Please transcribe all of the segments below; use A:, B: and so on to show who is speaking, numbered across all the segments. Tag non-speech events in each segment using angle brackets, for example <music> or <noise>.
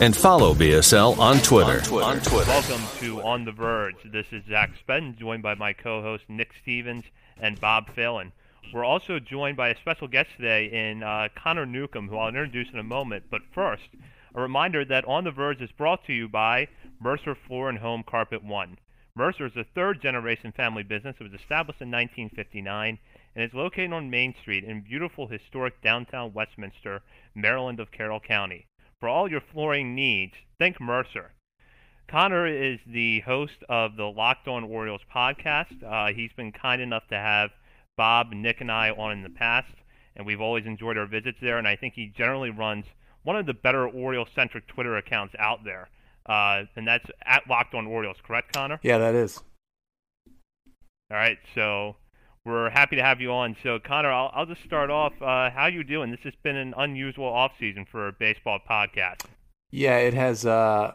A: and follow BSL on Twitter. On Twitter.
B: Welcome to On the Verge. This is Zach Spedden, joined by my co-host Nick Stevens and Bob Phelan. We're also joined by a special guest today in uh, Connor Newcomb, who I'll introduce in a moment. But first, a reminder that On the Verge is brought to you by Mercer Floor and Home Carpet One. Mercer is a third-generation family business. It was established in 1959 and is located on Main Street in beautiful historic downtown Westminster, Maryland of Carroll County. For all your flooring needs, think Mercer. Connor is the host of the Locked On Orioles podcast. Uh, he's been kind enough to have Bob, Nick, and I on in the past, and we've always enjoyed our visits there. And I think he generally runs one of the better Oriole-centric Twitter accounts out there, uh, and that's at Locked On Orioles. Correct, Connor?
C: Yeah, that is.
B: All right, so we're happy to have you on. So, Connor, I'll, I'll just start off. Uh, how you doing? This has been an unusual off season for a baseball podcast.
C: Yeah, it has. Uh,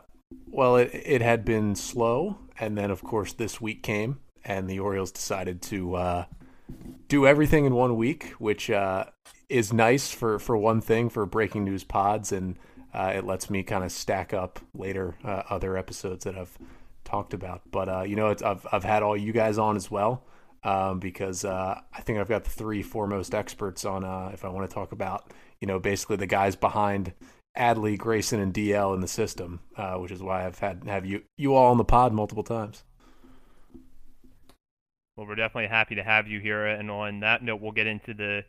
C: well, it it had been slow, and then of course this week came, and the Orioles decided to uh, do everything in one week, which uh, is nice for for one thing for breaking news pods, and uh, it lets me kind of stack up later uh, other episodes that I've talked about. But uh, you know, I've I've had all you guys on as well um, because uh, I think I've got the three foremost experts on uh, if I want to talk about you know basically the guys behind Adley, Grayson, and DL in the system, uh, which is why I've had have you you all on the pod multiple times.
B: Well, we're definitely happy to have you here, and on that note, we'll get into the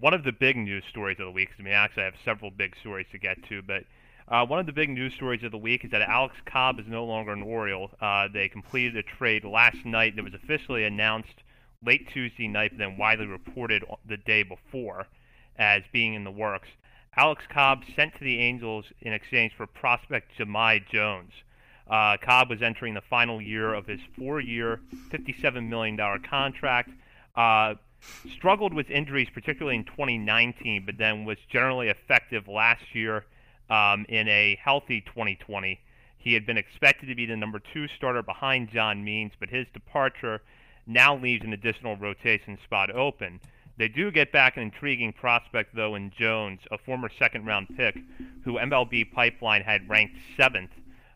B: one of the big news stories of the week. I mean, actually, I have several big stories to get to, but. Uh, one of the big news stories of the week is that Alex Cobb is no longer an Oriole. Uh, they completed a trade last night that was officially announced late Tuesday night, then widely reported the day before as being in the works. Alex Cobb sent to the Angels in exchange for prospect Jahmai Jones. Uh, Cobb was entering the final year of his four-year, $57 million contract. Uh, struggled with injuries, particularly in 2019, but then was generally effective last year um, in a healthy 2020. He had been expected to be the number two starter behind John Means, but his departure – now leaves an additional rotation spot open. They do get back an intriguing prospect, though, in Jones, a former second round pick who MLB Pipeline had ranked seventh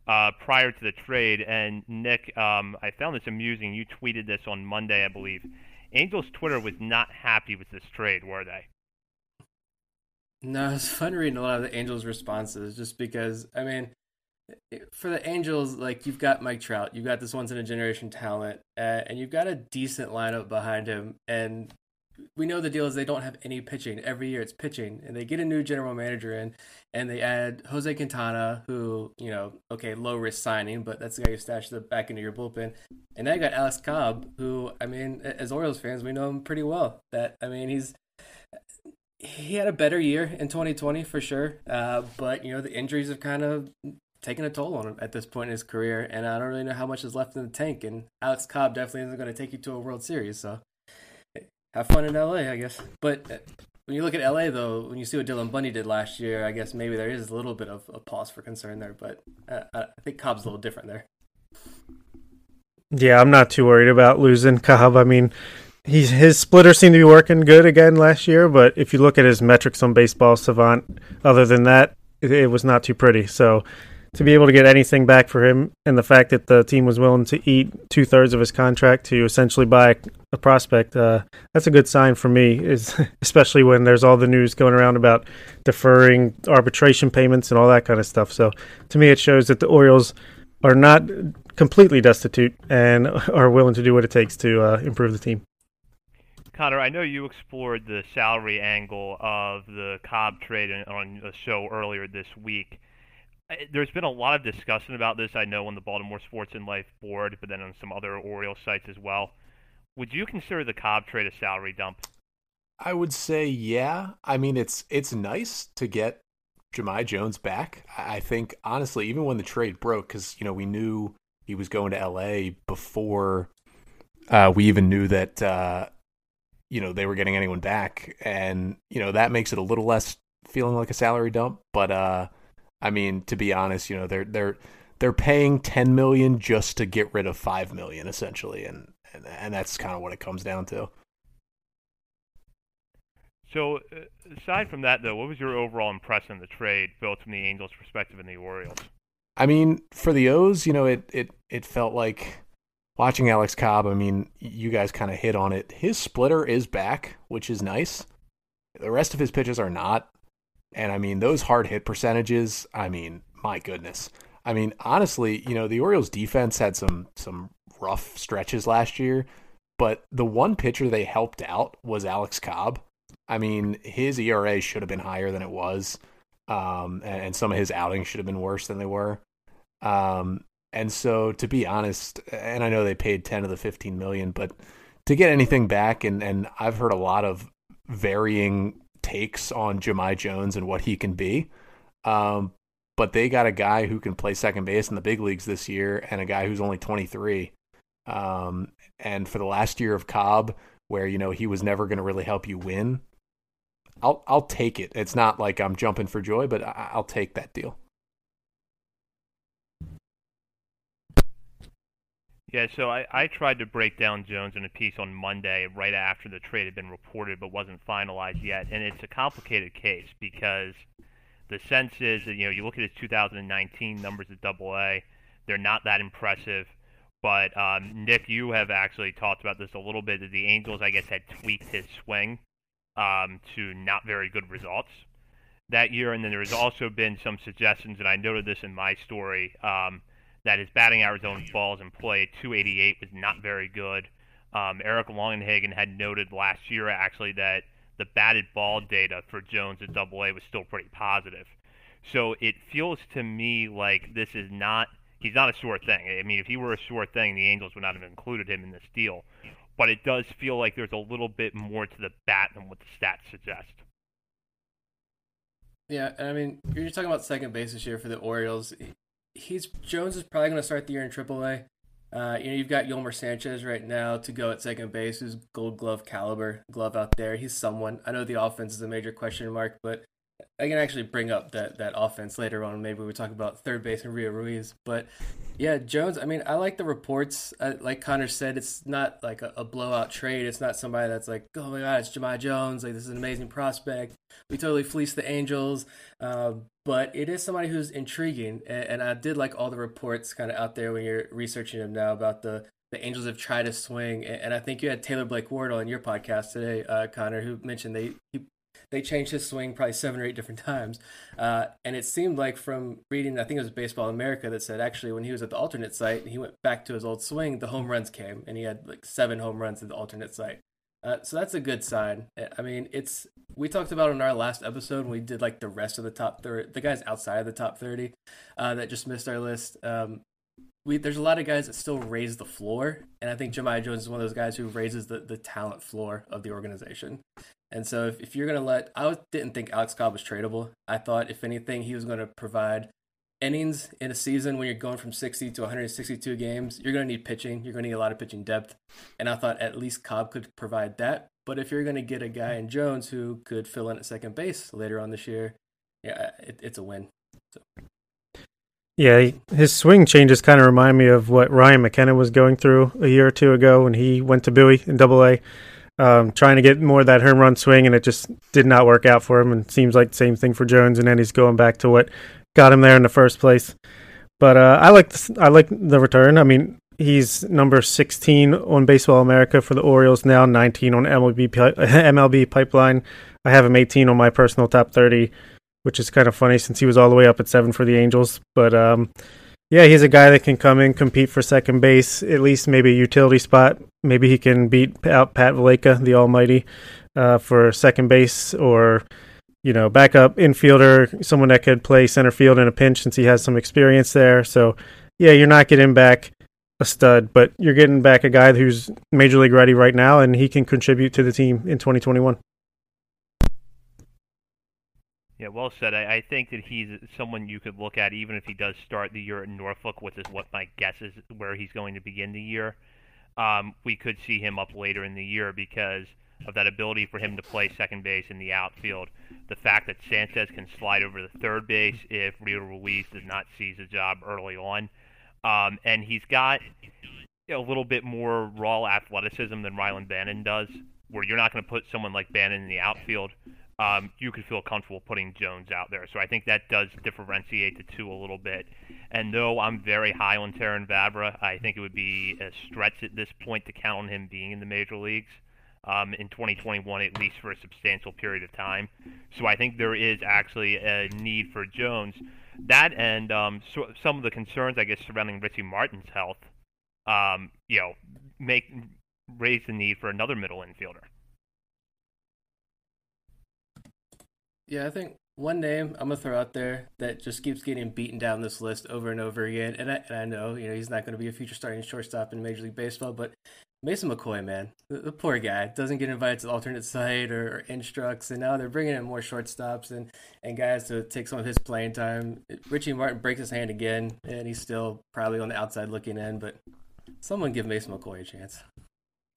B: uh, prior to the trade. And Nick, um, I found this amusing. You tweeted this on Monday, I believe. Angels Twitter was not happy with this trade, were they?
D: No, it's fun reading a lot of the Angels' responses just because, I mean, for the Angels, like you've got Mike Trout, you've got this once in a generation talent, uh, and you've got a decent lineup behind him. And we know the deal is they don't have any pitching every year. It's pitching, and they get a new general manager in, and they add Jose Quintana, who you know, okay, low risk signing, but that's the guy you stash the back into your bullpen. And now you got Alex Cobb, who I mean, as Orioles fans, we know him pretty well. That I mean, he's he had a better year in 2020 for sure, uh, but you know the injuries have kind of taking a toll on him at this point in his career, and I don't really know how much is left in the tank. And Alex Cobb definitely isn't going to take you to a World Series, so have fun in LA, I guess. But uh, when you look at LA, though, when you see what Dylan Bundy did last year, I guess maybe there is a little bit of a pause for concern there. But uh, I think Cobb's a little different there.
E: Yeah, I'm not too worried about losing Cobb. I mean, he's his splitter seemed to be working good again last year, but if you look at his metrics on Baseball Savant, other than that, it, it was not too pretty. So to be able to get anything back for him, and the fact that the team was willing to eat two thirds of his contract to essentially buy a prospect, uh, that's a good sign for me. Is <laughs> especially when there's all the news going around about deferring arbitration payments and all that kind of stuff. So to me, it shows that the Orioles are not completely destitute and <laughs> are willing to do what it takes to uh, improve the team.
B: Connor, I know you explored the salary angle of the Cobb trade on a show earlier this week there's been a lot of discussion about this. I know on the Baltimore Sports and Life board, but then on some other Orioles sites as well. Would you consider the Cobb trade a salary dump?
C: I would say yeah. I mean, it's it's nice to get Jahmai Jones back. I think honestly, even when the trade broke, because you know we knew he was going to L.A. before uh, we even knew that uh, you know they were getting anyone back, and you know that makes it a little less feeling like a salary dump. But uh, I mean, to be honest, you know they're they're they're paying ten million just to get rid of five million essentially, and and, and that's kind of what it comes down to.
B: So, uh, aside from that, though, what was your overall impression of the trade, both from the Angels' perspective and the Orioles?
C: I mean, for the O's, you know, it it it felt like watching Alex Cobb. I mean, you guys kind of hit on it. His splitter is back, which is nice. The rest of his pitches are not. And I mean, those hard hit percentages. I mean, my goodness. I mean, honestly, you know, the Orioles defense had some some rough stretches last year, but the one pitcher they helped out was Alex Cobb. I mean, his ERA should have been higher than it was, um, and some of his outings should have been worse than they were. Um, and so, to be honest, and I know they paid ten of the fifteen million, but to get anything back, and and I've heard a lot of varying takes on Jahmai Jones and what he can be. Um, but they got a guy who can play second base in the big leagues this year, and a guy who's only 23. Um, and for the last year of Cobb, where you know he was never going to really help you win, I'll I'll take it. It's not like I'm jumping for joy, but I'll take that deal.
B: Yeah, so I, I tried to break down Jones in a piece on Monday right after the trade had been reported but wasn't finalized yet. And it's a complicated case because the sense is that, you know, you look at his 2019 numbers at double A, they're not that impressive. But um, Nick, you have actually talked about this a little bit that the Angels, I guess, had tweaked his swing um, to not very good results that year. And then there's also been some suggestions, and I noted this in my story. Um, that his batting average on balls in play 288 was not very good. Um, Eric Longenhagen had noted last year actually that the batted ball data for Jones at Double A was still pretty positive. So it feels to me like this is not he's not a sure thing. I mean, if he were a sure thing, the Angels would not have included him in this deal. But it does feel like there's a little bit more to the bat than what the stats suggest.
D: Yeah, and I mean, you're talking about second base this year for the Orioles he's Jones is probably going to start the year in AAA. Uh, you know, you've got Yolmer Sanchez right now to go at second base, who's Gold Glove caliber glove out there. He's someone. I know the offense is a major question mark, but I can actually bring up that that offense later on. Maybe we talk about third base and Rio Ruiz, but yeah, Jones. I mean, I like the reports. Uh, like Connor said, it's not like a, a, blowout trade. It's not somebody that's like, oh my god, it's Jahmai Jones. Like this is an amazing prospect. We totally fleeced the Angels. Uh, but it is somebody who's intriguing, and, and I did like all the reports kind of out there when you're researching him now about the the Angels have tried to swing, and I think you had Taylor Blake Ward on your podcast today, uh, Connor, who mentioned they he they changed his swing probably seven or eight different <laughs> times. Uh, and it seemed like from reading, I think it was Baseball America that said actually when he was at the alternate site, he went back to his old swing, the home runs came, and he had like seven home runs at the alternate site. Uh, so that's a good sign. I mean, it's we talked about in our last episode when we did like the rest of the top thirty, the guys outside of the top thirty uh, that just missed our list. Um, we there's a lot of guys that still raise the floor, and I think Jahmai Jones is one of those guys who raises the the talent floor of the organization. And so if, if you're going to let, I didn't think Alex Cobb was tradable. I thought, if anything, he was going to provide innings in a season when you're going from 60 to 162 games. You're going to need pitching. You're going to need a lot of pitching depth. And I thought at least Cobb could provide that. But if you're going to get a guy in Jones who could fill in at second base later on this year, yeah, it, it's a win. So.
E: Yeah, his swing changes kind of remind me of what Ryan McKenna was going through a year or two ago when he went to Bowie in Double A um, trying to get more of that home run swing, and it just did not work out for him. And seems like the same thing for Jones, and then he's going back to what got him there in the first place. But uh, I like I like the return. I mean, he's number 16 on Baseball America for the Orioles now, 19 on MLB <laughs> MLB Pipeline. I have him 18 on my personal top 30, which is kind of funny since he was all the way up at seven for the Angels. But um, yeah, he's a guy that can come in, compete for second base, at least maybe a utility spot. Maybe he can beat out Pat Valaika, the Almighty, uh, for second base, or you know, backup infielder, someone that could play center field in a pinch since he has some experience there. So, yeah, you're not getting back a stud, but you're getting back a guy who's major league ready right now, and he can contribute to the team in 2021.
B: Yeah, well said. I, I think that he's someone you could look at even if he does start the year at Norfolk, which is what my guess is where he's going to begin the year. Um, we could see him up later in the year because of that ability for him to play second base in the outfield. The fact that Sanchez can slide over to third base if Rio Ruiz does not seize a job early on. Um, and he's got a little bit more raw athleticism than Rylan Bannon does, where you're not going to put someone like Bannon in the outfield um, you could feel comfortable putting Jones out there. So I think that does differentiate the two a little bit. And though I'm very high on Terrin Vavra, I think it would be a stretch at this point to count on him being in the major leagues um, in 2021, at least for a substantial period of time. So I think there is actually a need for Jones. That and um, so some of the concerns, I guess, surrounding Richie Martin's health, um, you know, make raise the need for another middle infielder.
D: Yeah, I think one name I'm gonna throw out there that just keeps getting beaten down this list over and over again, and I, and I know you know he's not going to be a future starting shortstop in Major League Baseball, but Mason McCoy, man, the, the poor guy doesn't get invited to the alternate site or, or, instructs, and now they're bringing in more shortstops and and guys to take some of his playing time. Richie Martin breaks his hand again, and he's still probably on the outside looking in, but someone give Mason McCoy a chance.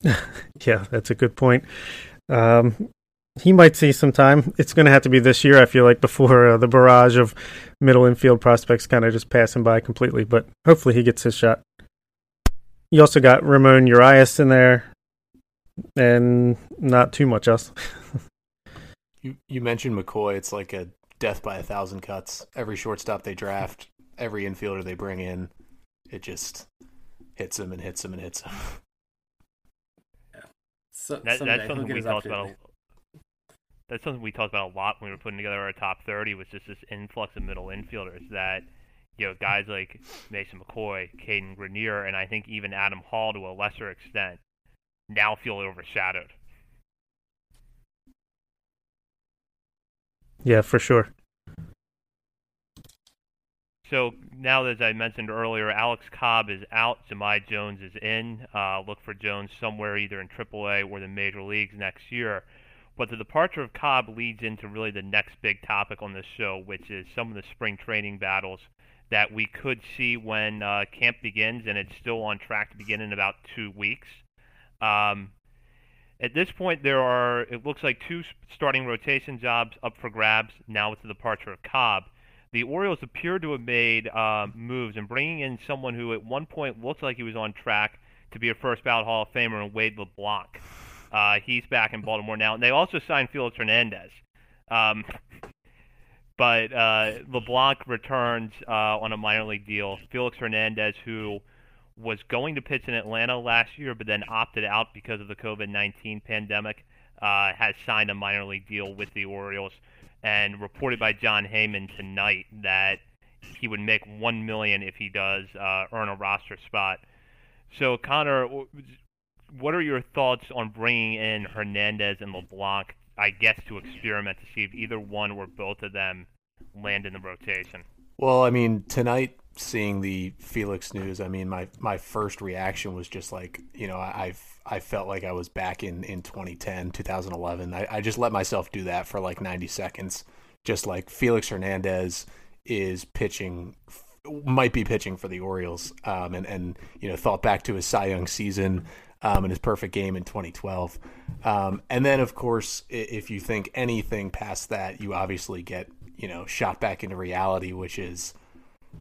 D: <laughs>
E: yeah, that's a good point. Um, he might see some time. It's going to have to be this year, I feel like, before uh, the barrage of middle infield prospects kind of just pass him by completely. But hopefully he gets his shot. You also got Ramon Urias in there, and not too much else. <laughs>
C: you you mentioned McCoy. It's like a death by a thousand cuts. Every shortstop they draft, every infielder they bring in, it just hits him and hits him and hits him.
B: Yeah. So, that, that's something we talked about that's something we talked about a lot when we were putting together our top 30 was just this influx of middle infielders that you know guys like Mason McCoy, Cadyn Grenier, and I think even Adam Hall to a lesser extent now feel overshadowed.
E: Yeah, for sure.
B: So now, as I mentioned earlier, Alex Cobb is out. Jahmai Jones is in. Uh, look for Jones somewhere either in AAA or the major leagues next year. But the departure of Cobb leads into really the next big topic on this show, which is some of the spring training battles that we could see when uh, camp begins, and it's still on track to begin in about two weeks. Um, at this point, there are it looks like two starting rotation jobs up for grabs now with the departure of Cobb. The Orioles appear to have made uh, moves and bringing in someone who at one point looked like he was on track to be a first ballot Hall of Famer in Wade LeBlanc. Uh, he's back in Baltimore now. And they also signed Felix Hernandez. Um, but uh, LeBlanc returns uh, on a minor league deal. Felix Hernandez, who was going to pitch in Atlanta last year, but then opted out because of the COVID 19 pandemic, uh, has signed a minor league deal with the Orioles. And reported by Jon Heyman tonight that he would make one million if he does uh, earn a roster spot. So Connor, what are your thoughts on bringing in Hernandez and LeBlanc? I guess to experiment to see if either one or both of them land in the rotation.
C: Well, I mean, tonight seeing the Felix news, I mean, my my first reaction was just like, you know, I I felt like I was back in in 2010, 2011. I, I just let myself do that for like 90 seconds, just like Felix Hernandez is pitching might be pitching for the Orioles, um, and and you know thought back to his Cy Young season, um, in his perfect game in 2012. Um, and then, of course, if you think anything past that, you obviously get you know shot back into reality, which is,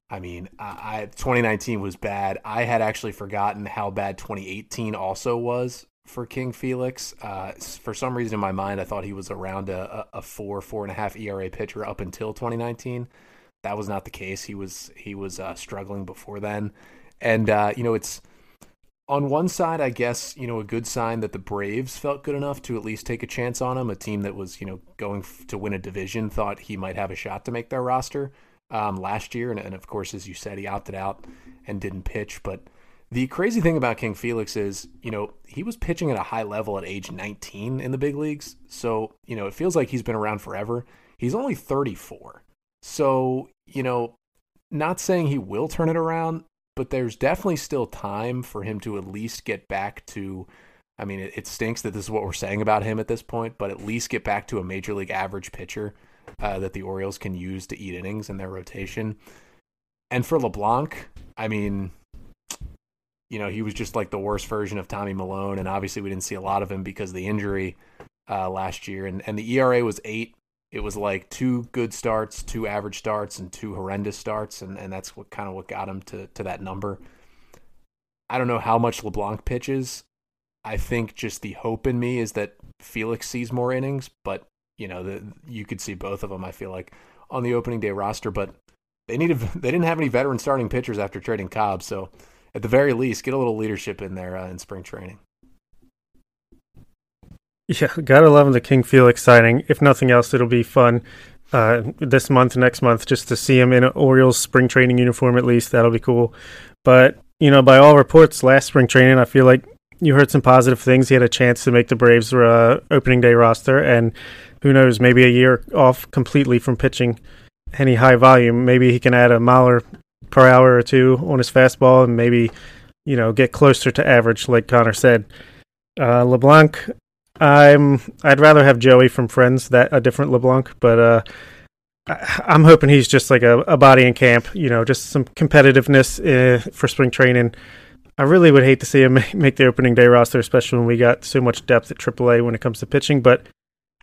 C: I mean, I, I 2019 was bad. I had actually forgotten how bad 2018 also was for King Felix. Uh, for some reason in my mind, I thought he was around a, a four, four and a half ERA pitcher up until 2019. That was not the case. He was he was uh, struggling before then, and uh, you know it's on one side, I guess, you know, a good sign that the Braves felt good enough to at least take a chance on him. A team that was, you know, going f- to win a division thought he might have a shot to make their roster um, last year. And, and, of course, as you said, he opted out and didn't pitch. But the crazy thing about King Felix is, you know, he was pitching at a high level at age 19 in the big leagues. So, you know, it feels like he's been around forever. He's only 34. So, you know, not saying he will turn it around, but there's definitely still time for him to at least get back to. I mean, it, it, stinks that this is what we're saying about him at this point, but at least get back to a major league average pitcher. uh, that the Orioles can use to eat innings in their rotation. And for LeBlanc, I mean, you know, he was just like the worst version of Tommy Milone. and obviously we didn't see a lot of him because of the injury uh, last year. And and the ERA was eight. It was like two good starts, two average starts, and two horrendous starts, and, and that's what kind of what got him to to that number. I don't know how much LeBlanc pitches. I think just the hope in me is that Felix sees more innings, but you know, the, you could see both of them. I feel like on the opening day roster, but they needed <laughs> they didn't have any veteran starting pitchers after trading Cobb, so at the very least, get a little leadership in there uh, in spring training.
E: Yeah, gotta love the King Felix signing. If nothing else, it'll be fun uh, this month, next month, just to see him in an Orioles spring training uniform at least. That'll be cool. But you know, by all reports, last spring training, I feel like you heard some positive things. He had a chance to make the Braves uh, opening day roster, and who knows, maybe a year off completely from pitching any high volume. Maybe he can add a mile per hour or two on his fastball, and maybe you know get closer to average, like Connor said. Uh, LeBlanc, I'm I'd rather have Joey from Friends, that a different LeBlanc, but uh, I'm hoping he's just like a, a body in camp, you know, just some competitiveness uh, for spring training I really would hate to see him <laughs> make the opening day roster, especially when we got so much depth at AAA when it comes to pitching. But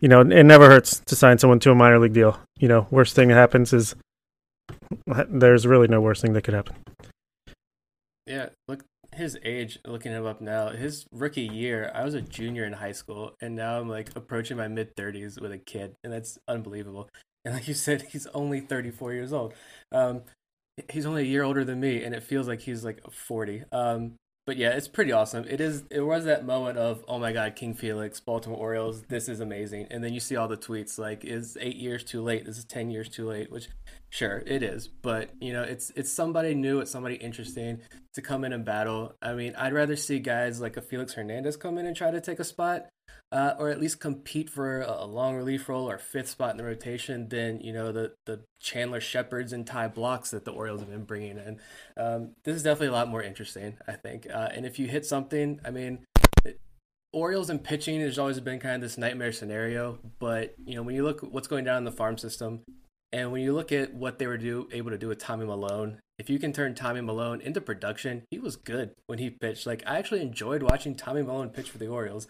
E: you know, it never hurts to sign someone to a minor league deal. You know, worst thing that happens is there's really no worst thing that could happen.
D: Yeah, look his age. Looking him up now, his rookie year, I was a junior in high school, and now I'm like approaching my mid thirties with a kid, and that's unbelievable. And like you <laughs> said, he's only 34 years old. Um, he's only a year older than me, and it feels like he's like forty. Um, but yeah, it's pretty awesome. It is. It was that moment of oh my god, King Felix, Baltimore Orioles, this is amazing. And then you see all the tweets like, is eight years too late? This is ten years too late. Which, sure, it is. But you know, it's it's somebody new, it's somebody interesting to come in and battle. I mean, I'd rather see guys like a Felix Hernandez come in and try to take a spot uh, or at least compete for a, long relief role or fifth spot in the rotation than you know the the Chandler Shepherds and Ty Blachs that the Orioles have been bringing in. Um, this is definitely a lot more interesting, I think. Uh, and if you hit something, I mean. Orioles and pitching has always been kind of this nightmare scenario, but you know when you look at what's going down in the farm system, and when you look at what they were do, able to do with Tommy Milone, if you can turn Tommy Milone into production, he was good when he pitched. Like I actually enjoyed watching Tommy Milone pitch for the Orioles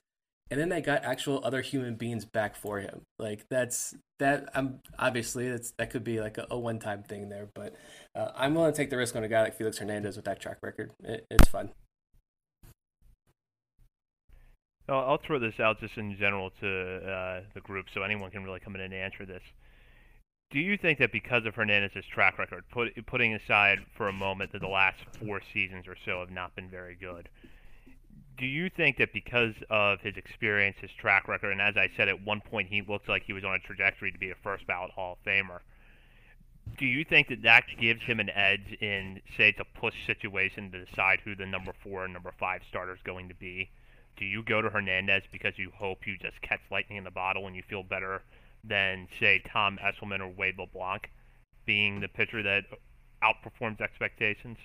D: and then they got actual other human beings back for him. Like that's that. I'm obviously that's that could be like a, a one time thing there, but uh, I'm willing to take the risk on a guy like Felix Hernandez with that track record. It, it's fun.
B: I'll throw this out just in general to uh, the group, so anyone can really come in and answer this. Do you think that because of Hernandez's track record, put, putting aside for a moment that the last four seasons or so have not been very good, do you think that because of his experience, his track record, and as I said, at one point he looked like he was on a trajectory to be a first ballot Hall of Famer, do you think that that gives him an edge in, say, it's a push situation to decide who the number four and number five starter is going to be? Do you go to Hernandez because you hope you just catch lightning in the bottle and you feel better than, say, Tom Eshelman or Wade LeBlanc being the pitcher that outperforms expectations?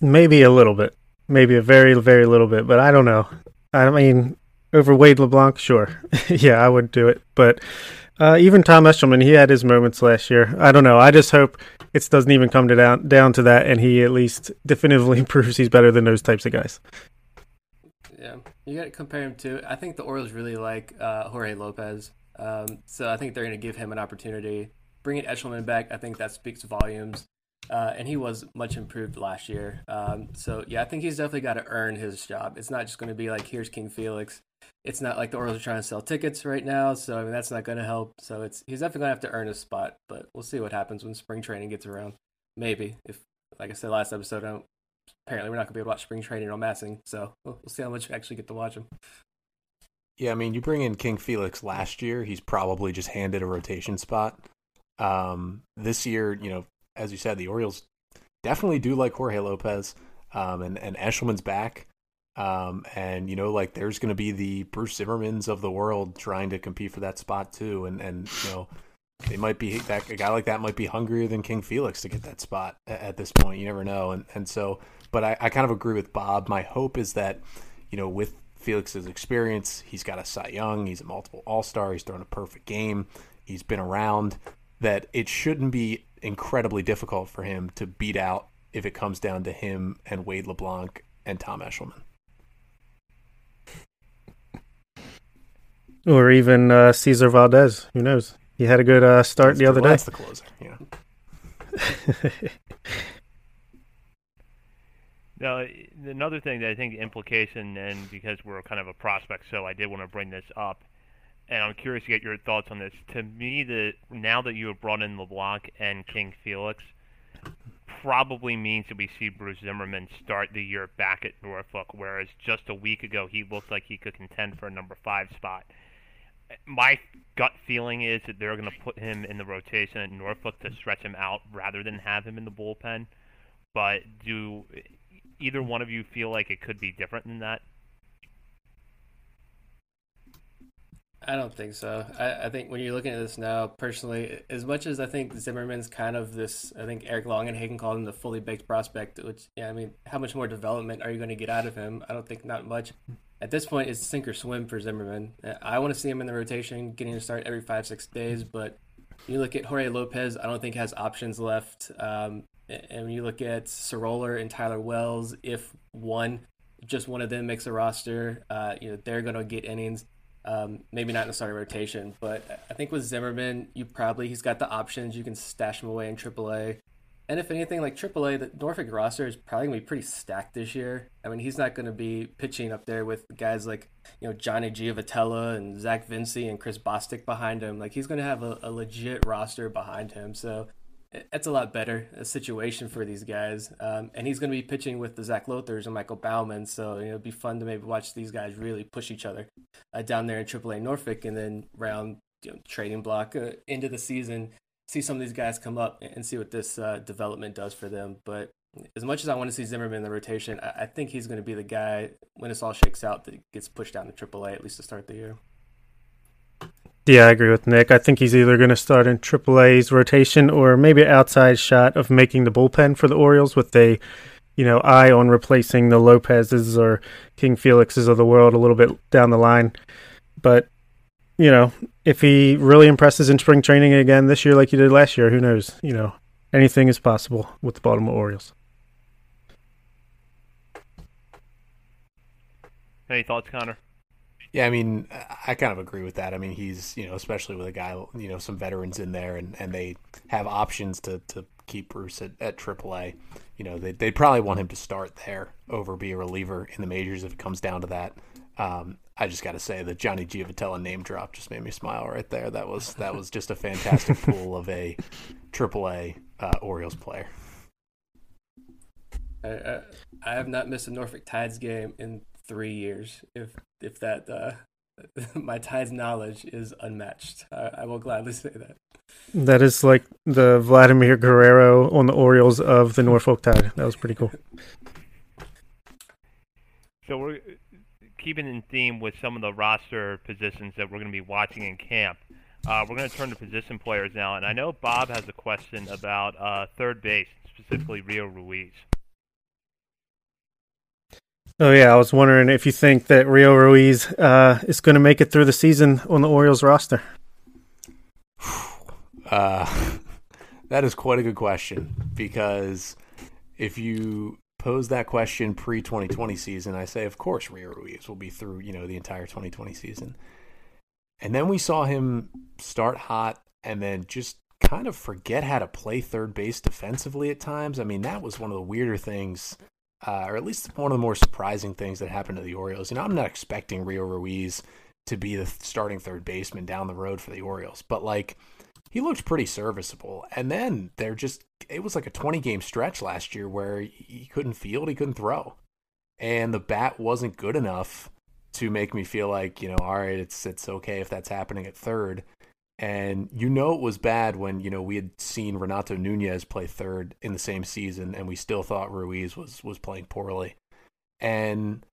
E: Maybe a little bit. Maybe a very, very little bit, but I don't know. I mean, over Wade LeBlanc, sure. <laughs> yeah, I would do it. But uh, even Tom Eshelman, he had his moments last year. I don't know. I just hope it doesn't even come to down down to that, and he at least <laughs> definitively <laughs> proves he's better than those types of guys.
D: Yeah, you got to compare him to. I think the Orioles really like uh, Jorge Lopez, um, so I think they're going to give him an opportunity. Bringing Eshelman back, I think that speaks volumes. Uh, and he was much improved last year. Um, so yeah, I think he's definitely got to earn his job. It's not just going to be like here's King Felix. It's not like the Orioles are trying to sell tickets right now, so I mean that's not going to help. So it's he's definitely going to have to earn his spot. But we'll see what happens when spring training gets around. Maybe if, like I said last episode, apparently we're not going to be able to watch spring training on MASN. So we'll, we'll see how much we actually get to watch him.
C: Yeah, I mean, you bring in King Felix last year, he's probably just handed a rotation spot. Um, this year, you know, as you said, the Orioles definitely do like Jorge Lopez, um, and and Eshelman's back, um, and you know, like there's going to be the Bruce Zimmermanns of the world trying to compete for that spot too, and and you know, they might be that a guy like that might be hungrier than King Felix to get that spot at, this point. You never know, and and so, but I, I kind of agree with Bob. My hope is that you know with Felix's experience. He's got a Cy Young. He's a multiple All Star. He's thrown a perfect game. He's been around. That it shouldn't be incredibly difficult for him to beat out if it comes down to him and Wade LeBlanc and Tom Eshelman.
E: Or even uh, Cesar Valdez. Who knows? He had a good uh, start
C: That's
E: the other
C: well,
E: day.
C: That's the closer. Yeah. <laughs>
B: Now, another thing that I think the implication, and because we're kind of a prospect, so I did want to bring this up, and I'm curious to get your thoughts on this. To me, the now that you have brought in LeBlanc and King Felix, probably means that we see Bruce Zimmermann start the year back at Norfolk, whereas just a week ago he looked like he could contend for a number five spot. My gut feeling is that they're going to put him in the rotation at Norfolk to stretch him out rather than have him in the bullpen. But do either one of you feel like it could be different than that?
D: I don't think so. I, I think when you're looking at this now, personally, as much as I think Zimmermann's kind of this, I think Eric Long and Longenhagen called him the fully baked prospect, which, yeah, I mean, how much more development are you going to get out of him? I don't think not much. At this point, it's sink or swim for Zimmermann. I want to see him in the rotation, getting to start every five, six days, but you look at Jorge Lopez, I don't think has options left. Um, and when you look at Sceroler and Tyler Wells, if one, just one of them makes a roster, uh, you know, they're going to get innings. Um, maybe not in the starting rotation, but I think with Zimmermann, you probably he's got the options. You can stash him away in AAA, and if anything, like AAA, the Norfolk roster is probably gonna be pretty stacked this year. I mean, he's not gonna be pitching up there with guys like you know Johnny Giavotella and Zach Vinci and Chris Bostick behind him. Like he's gonna have a, a legit roster behind him. So it's a lot better a situation for these guys. Um, and he's going to be pitching with the Zach Lowthers and Michael Baumann. So, you know, it'd be fun to maybe watch these guys really push each other uh, down there in AAA Norfolk and then round you know, trading block uh, into the season, see some of these guys come up and see what this uh, development does for them. But as much as I want to see Zimmermann in the rotation, I, I think he's going to be the guy when this all shakes out that gets pushed down to AAA at least to start the year.
E: Yeah, I agree with Nick. I think he's either going to start in AAA's rotation or maybe an outside shot of making the bullpen for the Orioles with a, you know, eye on replacing the Lopez's or King Felix's of the world a little bit down the line. But, you know, if he really impresses in spring training again this year like he did last year, who knows? You know, anything is possible with the Baltimore Orioles.
B: Any thoughts, Connor?
C: Yeah, I mean, I kind of agree with that. I mean, he's you know, especially with a guy, you know, some veterans in there, and, and they have options to, to keep Bruce at, at AAA. You know, they they'd probably want him to start there over be a reliever in the majors if it comes down to that. Um, I just got to say the Johnny Giavotella name drop just made me smile right there. That was that was just a fantastic <laughs> pool of a AAA uh, Orioles player.
D: I, I, I have not missed a Norfolk Tides game in three years. If if that uh, <laughs> my Tides knowledge is unmatched, I, I, will gladly say that.
E: That is like the Vladimir Guerrero on the Orioles of the Norfolk Tide. That was pretty cool.
B: So we're keeping in theme with some of the roster positions that we're going to be watching in camp. Uh, we're going to turn to position players now, and I know Bob has a question about uh, third base, specifically Rio Ruiz.
E: Oh yeah, I was wondering if you think that Rio Ruiz uh, is going to make it through the season on the Orioles roster. <sighs>
C: Uh, <laughs> that is quite a good question because if you pose that question pre 2020 season, I say, of course, Rio Ruiz will be through you know the entire 2020 season, and then we saw him start hot and then just kind of forget how to play third base defensively at times. I mean, that was one of the weirder things uh, or at least one of the more surprising things that happened to the Orioles. You know, I'm not expecting Rio Ruiz to be the starting third baseman down the road for the Orioles, but like he looked pretty serviceable. And then they're just it was like a 20 game stretch last year where he couldn't field, he couldn't throw. And the bat wasn't good enough to make me feel like, you know, all right, it's it's okay if that's happening at third. And you know it was bad when, you know, we had seen Renato Nunez play third in the same season and we still thought Ruiz was was playing poorly. And,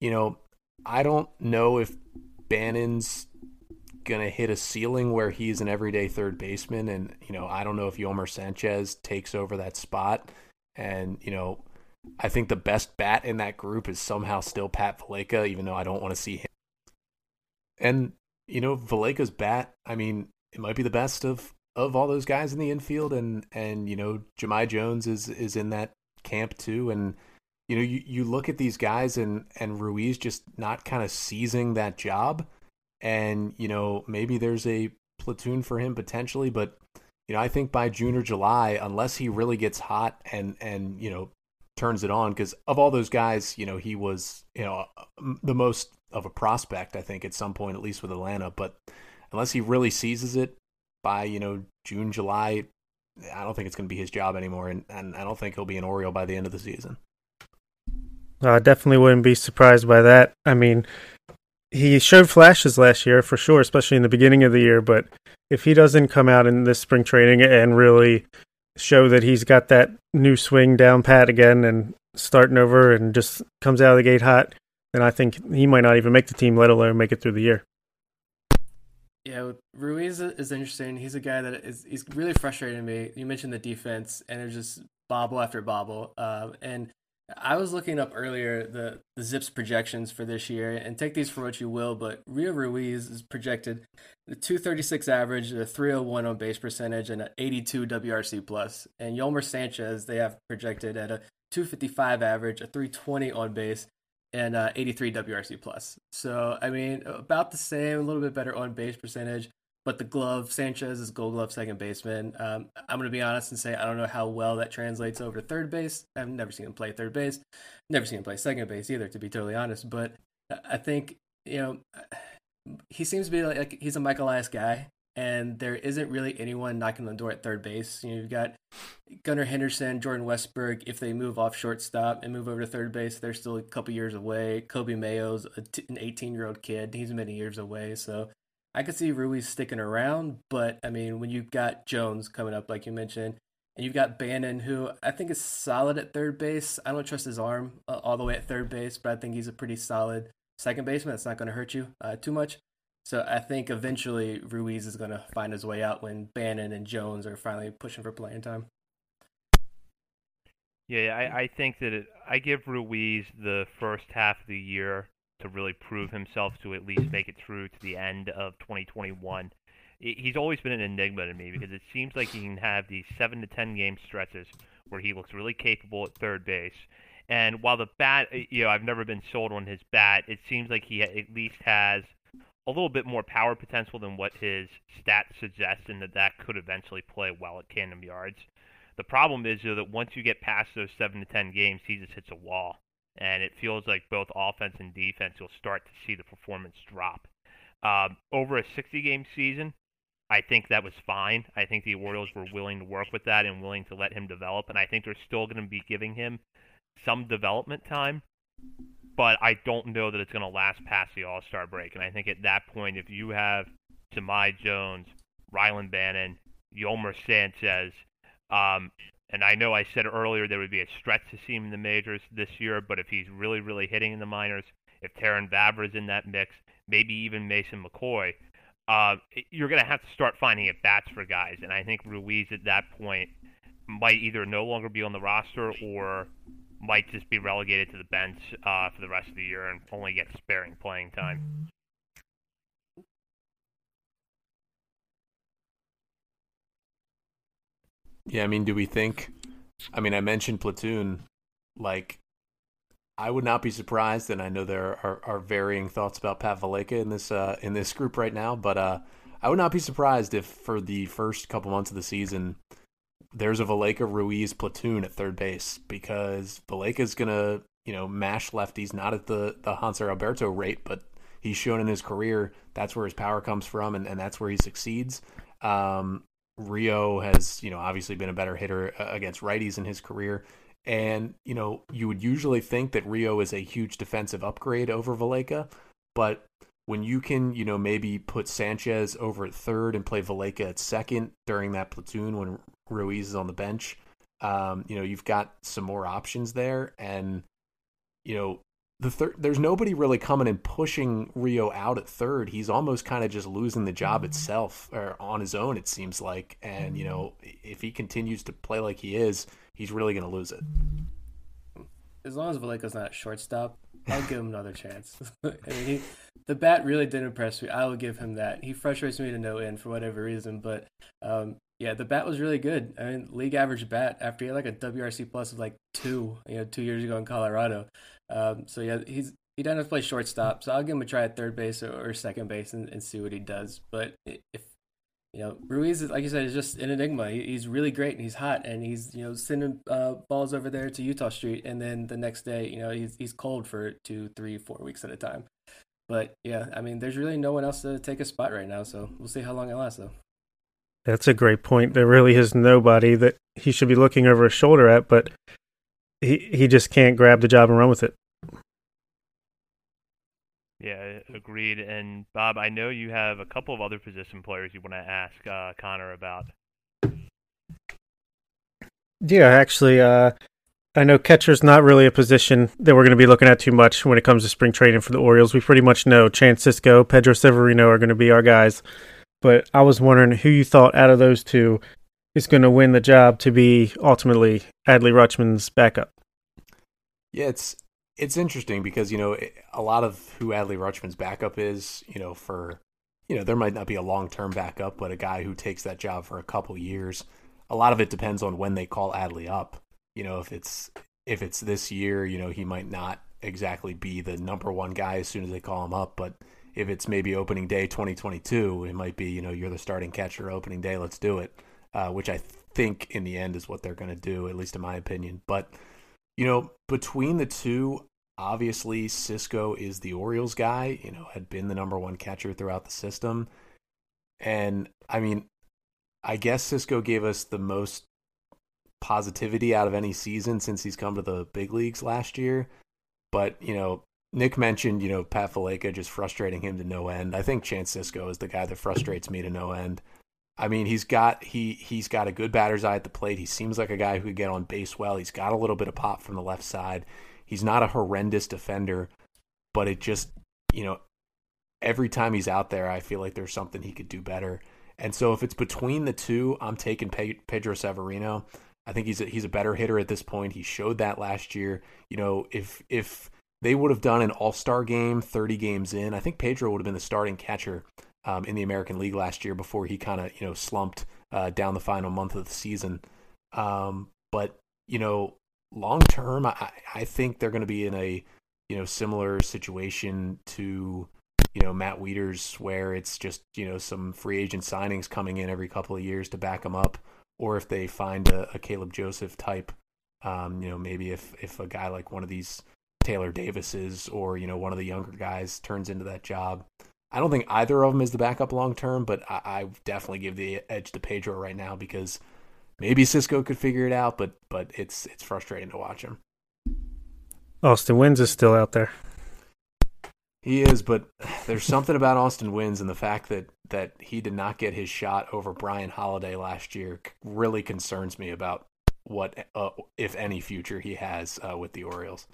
C: you know, I don't know if Bannon's gonna hit a ceiling where he's an everyday third baseman and, you know, I don't know if Yolmer Sanchez takes over that spot. And, you know, I think the best bat in that group is somehow still Pat Valaika, even though I don't want to see him. And you know, Valaika's bat, I mean, it might be the best of of all those guys in the infield, and and you know, Jahmai Jones is is in that camp too, and you know, you, you look at these guys and and Ruiz just not kind of seizing that job, and you know, maybe there's a platoon for him potentially, but you know, I think by June or July, unless he really gets hot and and you know turns it on, because of all those guys, you know, he was you know the most of a prospect, I think, at some point, at least with Atlanta. But unless he really seizes it by you know June, July, I don't think it's going to be his job anymore, and, and I don't think he'll be an Oriole by the end of the season.
E: I uh, definitely wouldn't be surprised by that. I mean, he showed flashes last year for sure, especially in the beginning of the year. But if he doesn't come out in this spring training and really show that he's got that new swing down pat again and starting over and just comes out of the gate hot, then I think he might not even make the team, let alone make it through the year.
D: Yeah, Ruiz is interesting. He's a guy that is he's really frustrating me. You mentioned the defense, and it's just bobble after bobble. Uh, and I was looking up earlier the, the ZiPS projections for this year, and take these for what you will, but Rio Ruiz is projected the 236 average, a 301 on base percentage, and an 82 WRC plus. And Yolmer Sanchez they have projected at a 255 average, a 320 on base, and uh, 83 WRC plus. So I mean, about the same, a little bit better on base percentage. But the glove, Sanchez is Gold Glove second baseman. Um, I'm going to be honest and say I don't know how well that translates over to third base. I've never seen him play third base, never seen him play second base either, to be totally honest. But I think you know he seems to be like, like he's a Michael Elias guy, and there isn't really anyone knocking on the door at third base. You know, you've got Gunnar Henderson, Jordan Westburg. If they move off shortstop and move over to third base, they're still a couple years away. Coby Mayo's an 18 year old kid; he's many years away. So I could see Ruiz sticking around, but I mean, when you've got Jones coming up, like you mentioned, and you've got Bannon, who I think is solid at third base. I don't trust his arm uh, all the way at third base, but I think he's a pretty solid second baseman. That's not going to hurt you uh, too much. So I think eventually Ruiz is going to find his way out when Bannon and Jones are finally pushing for playing time.
B: Yeah, I, I think that it, I give Ruiz the first half of the year to really prove himself to at least make it through to the end of 2021. He's always been an enigma to me because it seems like he can have these seven to ten game stretches where he looks really capable at third base. And while the bat, you know, I've never been sold on his bat, it seems like he at least has a little bit more power potential than what his stats suggest, and that that could eventually play well at Camden Yards. The problem is though that once you get past those seven to ten games, he just hits a wall and it feels like both offense and defense you'll start to see the performance drop. Um, over a 60 game season, I think that was fine. I think the Orioles were willing to work with that and willing to let him develop, and I think they're still going to be giving him some development time. But I don't know that it's going to last past the All Star break. And I think at that point, if you have Jahmai Jones, Rylan Bannon, Yolmer Sanchez, um, and I know I said earlier there would be a stretch to see him in the majors this year, but if he's really, really hitting in the minors, if Terrin Vavra's in that mix, maybe even Mason McCoy, uh, you're going to have to start finding at bats for guys. And I think Ruiz at that point might either no longer be on the roster or might just be relegated to the bench uh, for the rest of the year and only get sparing playing time.
C: Yeah, I mean, do we think? I mean, I mentioned platoon. Like, I would not be surprised, and I know there are, are varying thoughts about Pat Valaika in this uh, in this group right now, but uh, I would not be surprised if for the first couple months of the season there's a Valaika Ruiz platoon at third base because Valaika's gonna you know mash lefties not at the the Hanser Alberto rate, but he's shown in his career that's where his power comes from, and, and that's where he succeeds. Um, Rio has, you know, obviously been a better hitter uh, against righties in his career. And, you know, you would usually think that Rio is a huge defensive upgrade over Valaika, But when you can, you know, maybe put Sanchez over at third and play Valaika at second during that platoon when Ruiz is on the bench, um, you know, you've got some more options there. And, you know, the third, there's nobody really coming and pushing Rio out at third. He's almost kind of just losing the job itself or on his own. It seems like, and you know, if he continues to play like he is, he's really going to lose it.
D: as long as Valaika's not shortstop, I'll give him another chance. <laughs> I mean, he, the bat really did impress me. I will give him that. He frustrates me to no end for whatever reason, but um, yeah, the bat was really good. I mean, league average bat after he had like a WRC plus of like two, you know, two years ago in Colorado. Um, so yeah, he's he doesn't play shortstop, so I'll give him a try at third base or, or second base and, and, see what he does. But if you know, Ruiz, is, like you said, is just an enigma. He, he's really great and he's hot and he's you know sending uh, balls over there to Eutaw Street, and then the next day, you know, he's he's cold for two, three, four weeks at a time. But yeah, I mean, there's really no one else to take a spot right now, so we'll see how long it lasts, though.
E: That's a great point. There really is nobody that he should be looking over his shoulder at, but he he just can't grab the job and run with it.
B: Yeah, agreed. And Bob, I know you have a couple of other position players you want to ask uh, Connor about.
E: Yeah, actually, uh, I know catcher's not really a position that we're going to be looking at too much when it comes to spring training for the Orioles. We pretty much know Chance Sisco, Pedro Severino are going to be our guys. But I was wondering who you thought out of those two is going to win the job to be ultimately Adley Rutschman's backup.
C: Yeah, it's it's interesting because you know a lot of who Adley Rutschman's backup is, you know, for you know there might not be a long term backup, but a guy who takes that job for a couple years. A lot of it depends on when they call Adley up. You know, if it's if it's this year, you know, he might not exactly be the number one guy as soon as they call him up, but if it's maybe opening day 2022, it might be you know you're the starting catcher opening day, let's do it, uh, which I think in the end is what they're going to do, at least in my opinion. But you know, between the two, obviously Sisco is the Orioles guy, you know, had been the number one catcher throughout the system. And I mean, I guess Sisco gave us the most positivity out of any season since he's come to the big leagues last year. But, you know, Nick mentioned, you know, Pat Valaika just frustrating him to no end. I think Chance Sisco is the guy that frustrates me to no end. I mean, he's got he he's got a good batter's eye at the plate. He seems like a guy who could get on base well. He's got a little bit of pop from the left side. He's not a horrendous defender, but it just you know every time he's out there, I feel like there's something he could do better. And so if it's between the two, I'm taking Pedro Severino. I think he's a, he's a better hitter at this point. He showed that last year. You know, if if they would have done an All Star game 30 games in, I think Pedro would have been the starting catcher um, in the American League last year before he kind of you know slumped uh, down the final month of the season. Um, but you know, long term, I, I think they're going to be in a you know similar situation to you know Matt Wieters, where it's just you know some free agent signings coming in every couple of years to back them up, or if they find a, a Caleb Joseph type, um, you know maybe if if a guy like one of these Taylor Davises or you know one of the younger guys turns into that job. I don't think either of them is the backup long term, but I, I definitely give the edge to Pedro right now because maybe Sisco could figure it out, but but it's it's frustrating to watch him.
E: Austin Wynns is still out there.
C: He is, but there's something about Austin Wynns and the fact that that he did not get his shot over Bryan Holaday last year really concerns me about what, uh, if any, future he has uh, with the Orioles.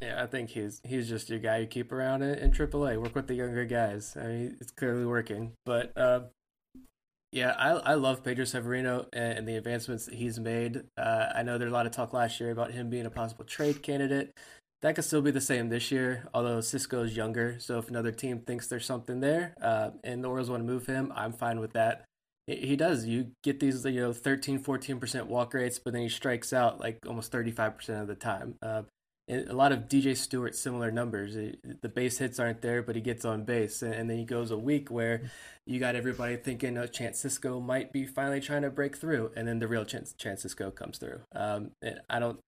D: Yeah, I think he's he's just your guy you keep around in, in AAA. Work with the younger guys. I mean, it's clearly working. But uh, yeah, I I love Pedro Severino and, and the advancements that he's made. Uh, I know there's a lot of talk last year about him being a possible trade candidate. That could still be the same this year, although Sisco's younger. So if another team thinks there's something there, uh, and the Orioles want to move him, I'm fine with that. He does. You get these, you know, 13, 14% walk rates, but then he strikes out like almost 35% of the time. Uh, a lot of DJ Stewart similar numbers. The base hits aren't there, but he gets on base, and then he goes a week where you got everybody thinking, "Oh, Chance Sisco might be finally trying to break through," and then the real Chance, Chance Sisco comes through. Um, I don't.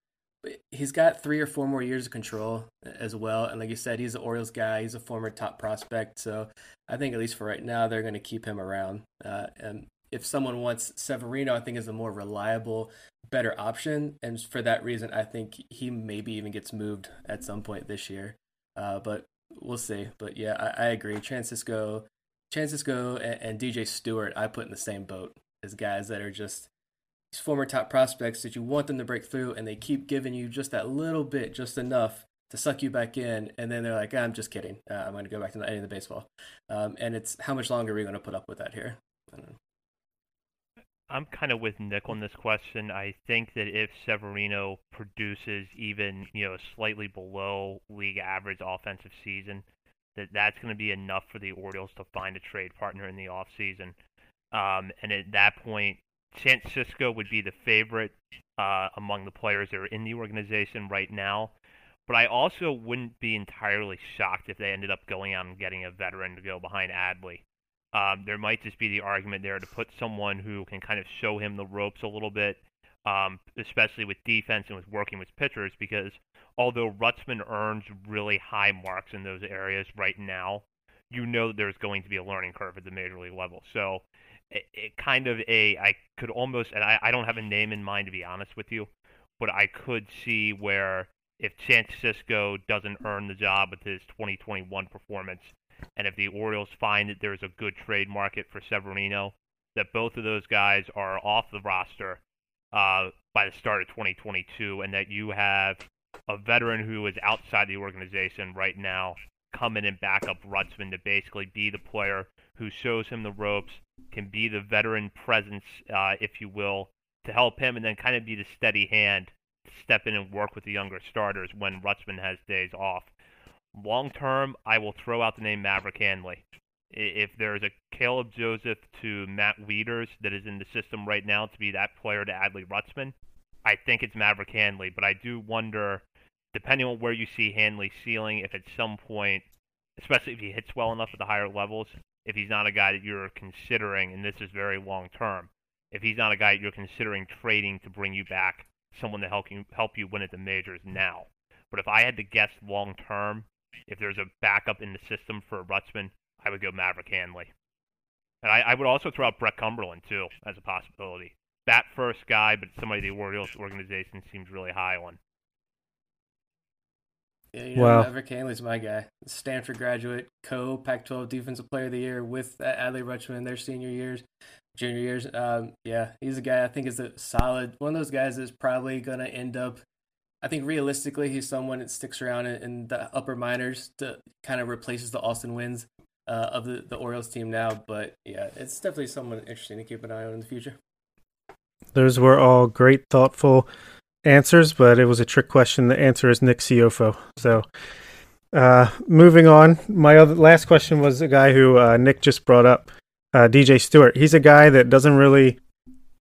D: He's got three or four more years of control as well, and like you said, he's an Orioles guy. He's a former top prospect, so I think at least for right now, they're going to keep him around. Uh, and if someone wants Severino, I think is a more reliable better option, and for that reason, I think he maybe even gets moved at some point this year. Uh, but we'll see. But yeah, I, I agree. Chance Sisco, Francisco, and, and DJ Stewart, I put in the same boat as guys that are just these former top prospects that you want them to break through, and they keep giving you just that little bit, just enough to suck you back in, and then they're like, "I'm just kidding. Uh, I'm going to go back to not the baseball." Um, and it's how much longer are we going to put up with that here?
B: I'm kind of with Nick on this question. I think that if Severino produces even you know slightly below league average offensive season, that that's going to be enough for the Orioles to find a trade partner in the offseason. Um, and at that point, San Sisco would be the favorite uh, among the players that are in the organization right now. But I also wouldn't be entirely shocked if they ended up going out and getting a veteran to go behind Adley. Um, there might just be the argument there to put someone who can kind of show him the ropes a little bit, um, especially with defense and with working with pitchers, because although Rutschman earns really high marks in those areas right now, you know there's going to be a learning curve at the major league level. So it, it kind of a I could almost and I, I don't have a name in mind to be honest with you, but I could see where if Chance Sisco doesn't earn the job with his 2021 performance, and if the Orioles find that there's a good trade market for Severino, that both of those guys are off the roster uh, by the start of 2022, and that you have a veteran who is outside the organization right now come in and back up Rutschman to basically be the player who shows him the ropes, can be the veteran presence, uh, if you will, to help him, and then kind of be the steady hand to step in and work with the younger starters when Rutschman has days off. Long term, I will throw out the name Maverick Handley. If there's a Caleb Joseph to Matt Wieters that is in the system right now to be that player to Adley Rutschman, I think it's Maverick Handley. But I do wonder, depending on where you see Handley ceiling, if at some point, especially if he hits well enough at the higher levels, if he's not a guy that you're considering, and this is very long term, if he's not a guy that you're considering trading to bring you back someone to help you help you win at the majors now. But if I had to guess long term, if there's a backup in the system for Rutschman, I would go Maverick Handley. And I, I would also throw out Brett Cumberland too as a possibility. Bat first guy, but somebody the Orioles organization seems really high on.
D: Yeah, you know, wow. Maverick Handley's my guy. Stanford graduate, co Pac-12 Defensive Player of the Year with Adley Rutschman in their senior years, junior years. Um, yeah, he's a guy I think is a solid one of those guys that's probably going to end up. I think realistically, he's someone that sticks around in, in the upper minors to kind of replaces the Austin Wynns uh, of the, the Orioles team now. But yeah, it's definitely someone interesting to keep an eye on in the future.
E: Those were all great, thoughtful answers, but it was a trick question. The answer is Nick Ciofo. So, uh, moving on, my other last question was a guy who uh, Nick just brought up, uh, DJ Stewart. He's a guy that doesn't really,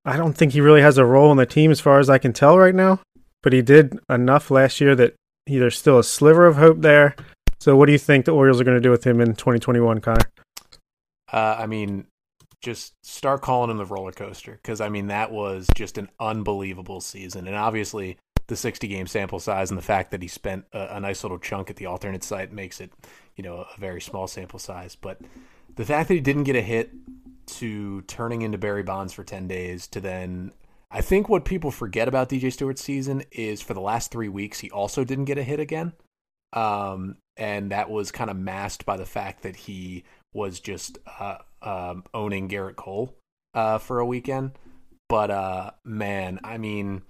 E: I don't think he really has a role in the team as far as I can tell right now, but he did enough last year that there's still a sliver of hope there. So, what do you think the Orioles are going to do with him in 2021, Connor?
C: Uh, I mean, just start calling him the roller coaster because I mean that was just an unbelievable season, and obviously the 60 game sample size and the fact that he spent a, a, nice little chunk at the alternate site makes it, you know, a very small sample size. But the fact that he didn't get a hit to turning into Barry Bonds for 10 days to then I think what people forget about DJ Stewart's season is for the last three weeks he also didn't get a hit again. Um, and that was kind of masked by the fact that he was just uh, um, owning Gerrit Cole uh, for a weekend. But uh, man, I mean,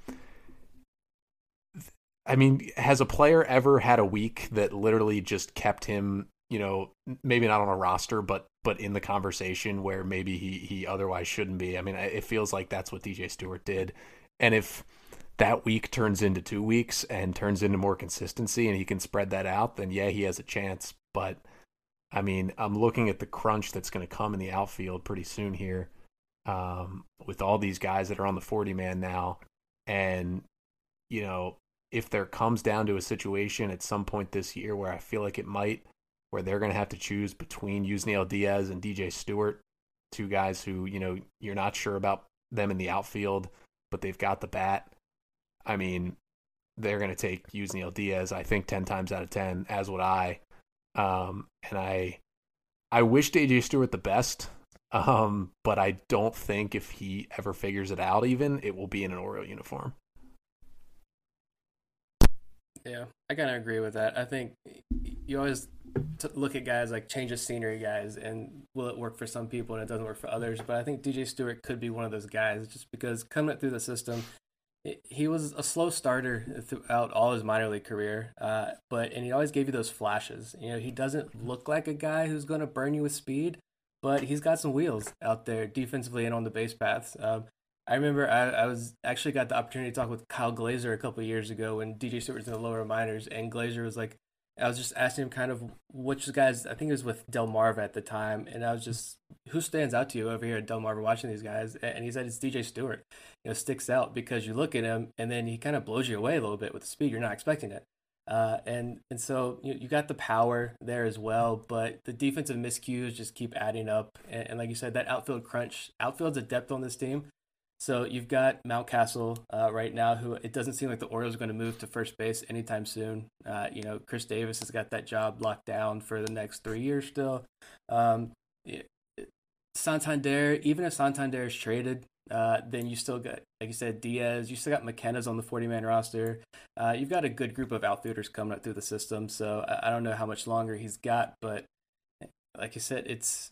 C: I mean, has a player ever had a week that literally just kept him, you know, maybe not on a roster, but but in the conversation where maybe he he otherwise shouldn't be? I mean, it feels like that's what DJ Stewart did, and if that week turns into two weeks and turns into more consistency and he can spread that out, then yeah, he has a chance. But I mean, I'm looking at the crunch that's going to come in the outfield pretty soon here um, with all these guys that are on the 40 man now. And, you know, if there comes down to a situation at some point this year where I feel like it might, where they're going to have to choose between Yusniel Diaz and DJ Stewart, two guys who, you know, you're not sure about them in the outfield, but they've got the bat. I mean, they're going to take Yusniel Diaz, I think, 10 times out of 10, as would I. Um, and I, I wish DJ Stewart the best. <laughs> Um, but I don't think if he ever figures it out, even it will be in an Oriole uniform.
D: Yeah, I kind of agree with that. I think you always t- look at guys like change of scenery guys, and will it work for some people and it doesn't work for others. But I think DJ Stewart could be one of those guys, just because coming up through the system, he was a slow starter throughout all his minor league career, uh, but and he always gave you those flashes. You know, he doesn't look like a guy who's going to burn you with speed, but he's got some wheels out there defensively and on the base paths. Um, I remember I, I was actually got the opportunity to talk with Kyle Glaser a couple years ago when DJ Stewart was in the lower minors, and Glaser was like, I was just asking him kind of which guys. I think it was with Delmarva at the time, and I was just who stands out to you over here at Delmarva watching these guys, and he said it's DJ Stewart. You know, sticks out because you look at him, and then he kind of blows you away a little bit with the speed. You're not expecting it. Uh, and and so you, you got the power there as well, but the defensive miscues just keep adding up. And, and like you said, that outfield crunch, outfield's a depth on this team. So you've got Mountcastle uh, right now, who it doesn't seem like the Orioles are going to move to first base anytime soon. Uh, you know, Chris Davis has got that job locked down for the next three years still. Um, Santander, even if Santander is traded, uh, then you still got, like you said, Diaz. You still got McKenna's on the 40 man roster. Uh, you've got a good group of outfielders coming up through the system. So I, I don't know how much longer he's got, but like you said, it's,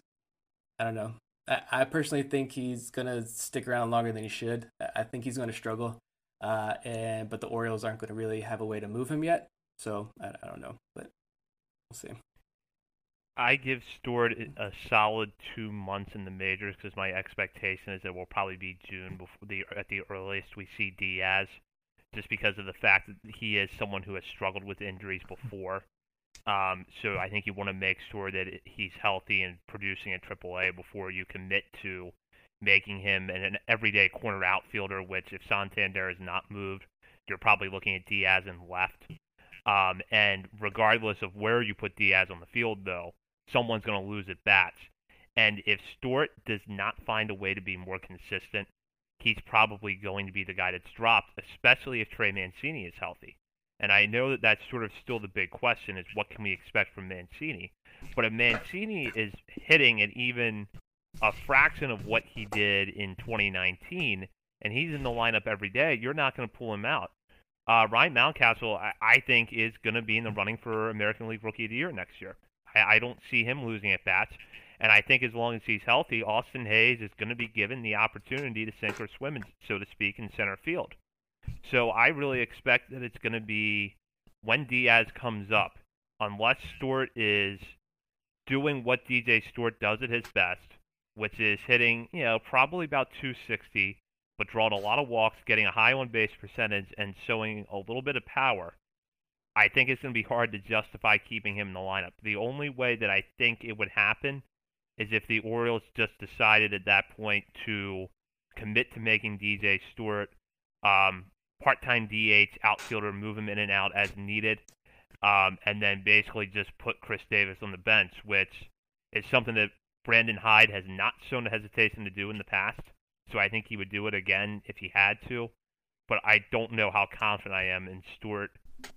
D: I don't know. I, personally think he's to stick around longer than he should. I think he's to struggle. Uh, and but the Orioles aren't to really have a way to move him yet. So I, I don't know, but we'll see.
B: I give Stewart a solid two months in the majors because my expectation is it will probably be June before the at the earliest we see Diaz, just because of the fact that he is someone who has struggled with injuries before. Um, so I think you want to make sure that he's healthy and producing at AAA before you commit to making him an everyday corner outfielder. Which if Santander is not moved, you're probably looking at Diaz in left. Um, and regardless of where you put Diaz on the field, though, someone's going to lose at bats. And if Stewart does not find a way to be more consistent, he's probably going to be the guy that's dropped, especially if Trey Mancini is healthy. And I know that that's sort of still the big question is what can we expect from Mancini? But if Mancini is hitting at even a fraction of what he did in 2019, and he's in the lineup every day, you're not going to pull him out. Uh, Ryan Mountcastle, I, I think, is going to be in the running for American League Rookie of the Year next year. I, I don't see him losing at bats. And I think as long as he's healthy, Austin Hays is going to be given the opportunity to sink or swim, so to speak, in center field. So I really expect that it's going to be when Diaz comes up, unless Stewart is doing what DJ Stewart does at his best, which is hitting, you know, probably about 260, but drawing a lot of walks, getting a high on base percentage, and showing a little bit of power. I think it's going to be hard to justify keeping him in the lineup. The only way that I think it would happen is if the Orioles just decided at that point to commit to making DJ Stewart um, part-time DH outfielder, move him in and out as needed, um, and then basically just put Chris Davis on the bench, which is something that Brandon Hyde has not shown a hesitation to do in the past. So I think he would do it again if he had to. But I don't know how confident I am in Stewart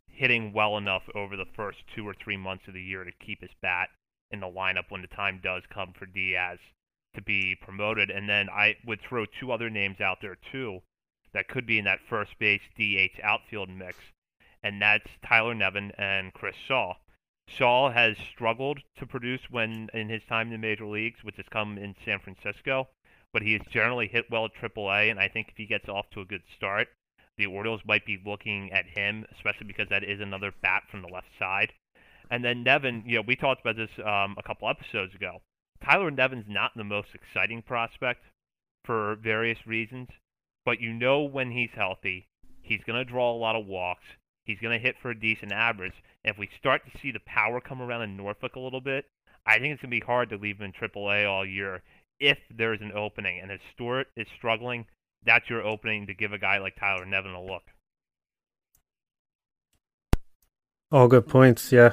B: hitting well enough over the first two or three months of the year to keep his bat in the lineup when the time does come for Diaz to be promoted. And then I would throw two other names out there too that could be in that first base DH outfield mix, and that's Tyler Nevin and Chris Shaw. Shaw has struggled to produce when in his time in the major leagues, which has come in San Francisco, but he has generally hit well at AAA, and I think if he gets off to a good start, the Orioles might be looking at him, especially because that is another bat from the left side. And then Nevin, you know, we talked about this um, a couple episodes ago. Tyler Nevin's not the most exciting prospect for various reasons, but you know when he's healthy, he's going to draw a lot of walks. He's going to hit for a decent average. And if we start to see the power come around in Norfolk a little bit, I think it's going to be hard to leave him in AAA all year if there's an opening. And if Stewart is struggling, that's your opening to give a guy like Tyler Nevin a look.
E: All good points, yeah.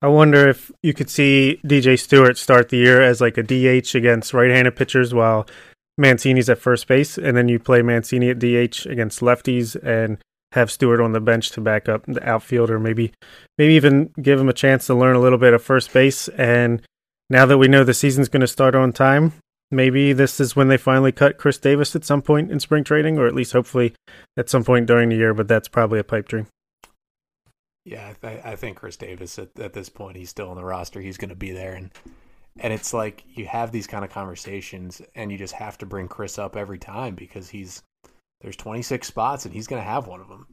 E: I wonder if you could see DJ Stewart start the year as like a DH against right-handed pitchers while Mancini's at first base, and then you play Mancini at DH against lefties and have Stewart on the bench to back up the outfielder. Maybe, maybe even give him a chance to learn a little bit of first base. And now that we know the season's going to start on time, maybe this is when they finally cut Chris Davis at some point in spring training, or at least hopefully at some point during the year. But that's probably a pipe dream.
C: Yeah, I, I think Chris Davis at, at this point he's still on the roster. He's going to be there, and and it's like you have these kind of conversations, and you just have to bring Chris up every time because he's there's 26 spots, and he's going to have one of them.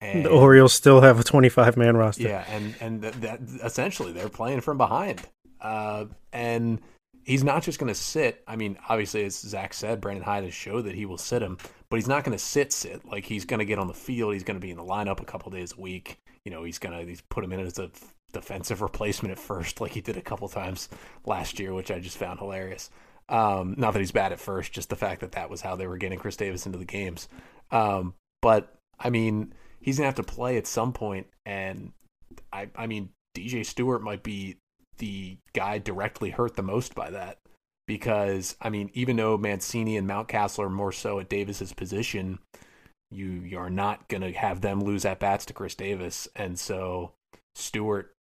E: And, the Orioles still have a 25 man roster.
C: Yeah, and and that, that essentially they're playing from behind, uh, and he's not just going to sit. I mean, obviously, as Zach said, Brandon Hyde has showed that he will sit him, but he's not going to sit sit. Like he's going to get on the field. He's going to be in the lineup a couple days a week. You know, he's going to he's put him in as a defensive replacement at first, like he did a couple times last year, which I just found hilarious. Um, not that he's bad at first, just the fact that that was how they were getting Chris Davis into the games. Um, but I mean, he's gonna have to play at some point, and I, I mean, DJ Stewart might be the guy directly hurt the most by that because I mean, even though Mancini and Mountcastle are more so at Davis's position, you you are not gonna have them lose at bats to Chris Davis, and so Stewart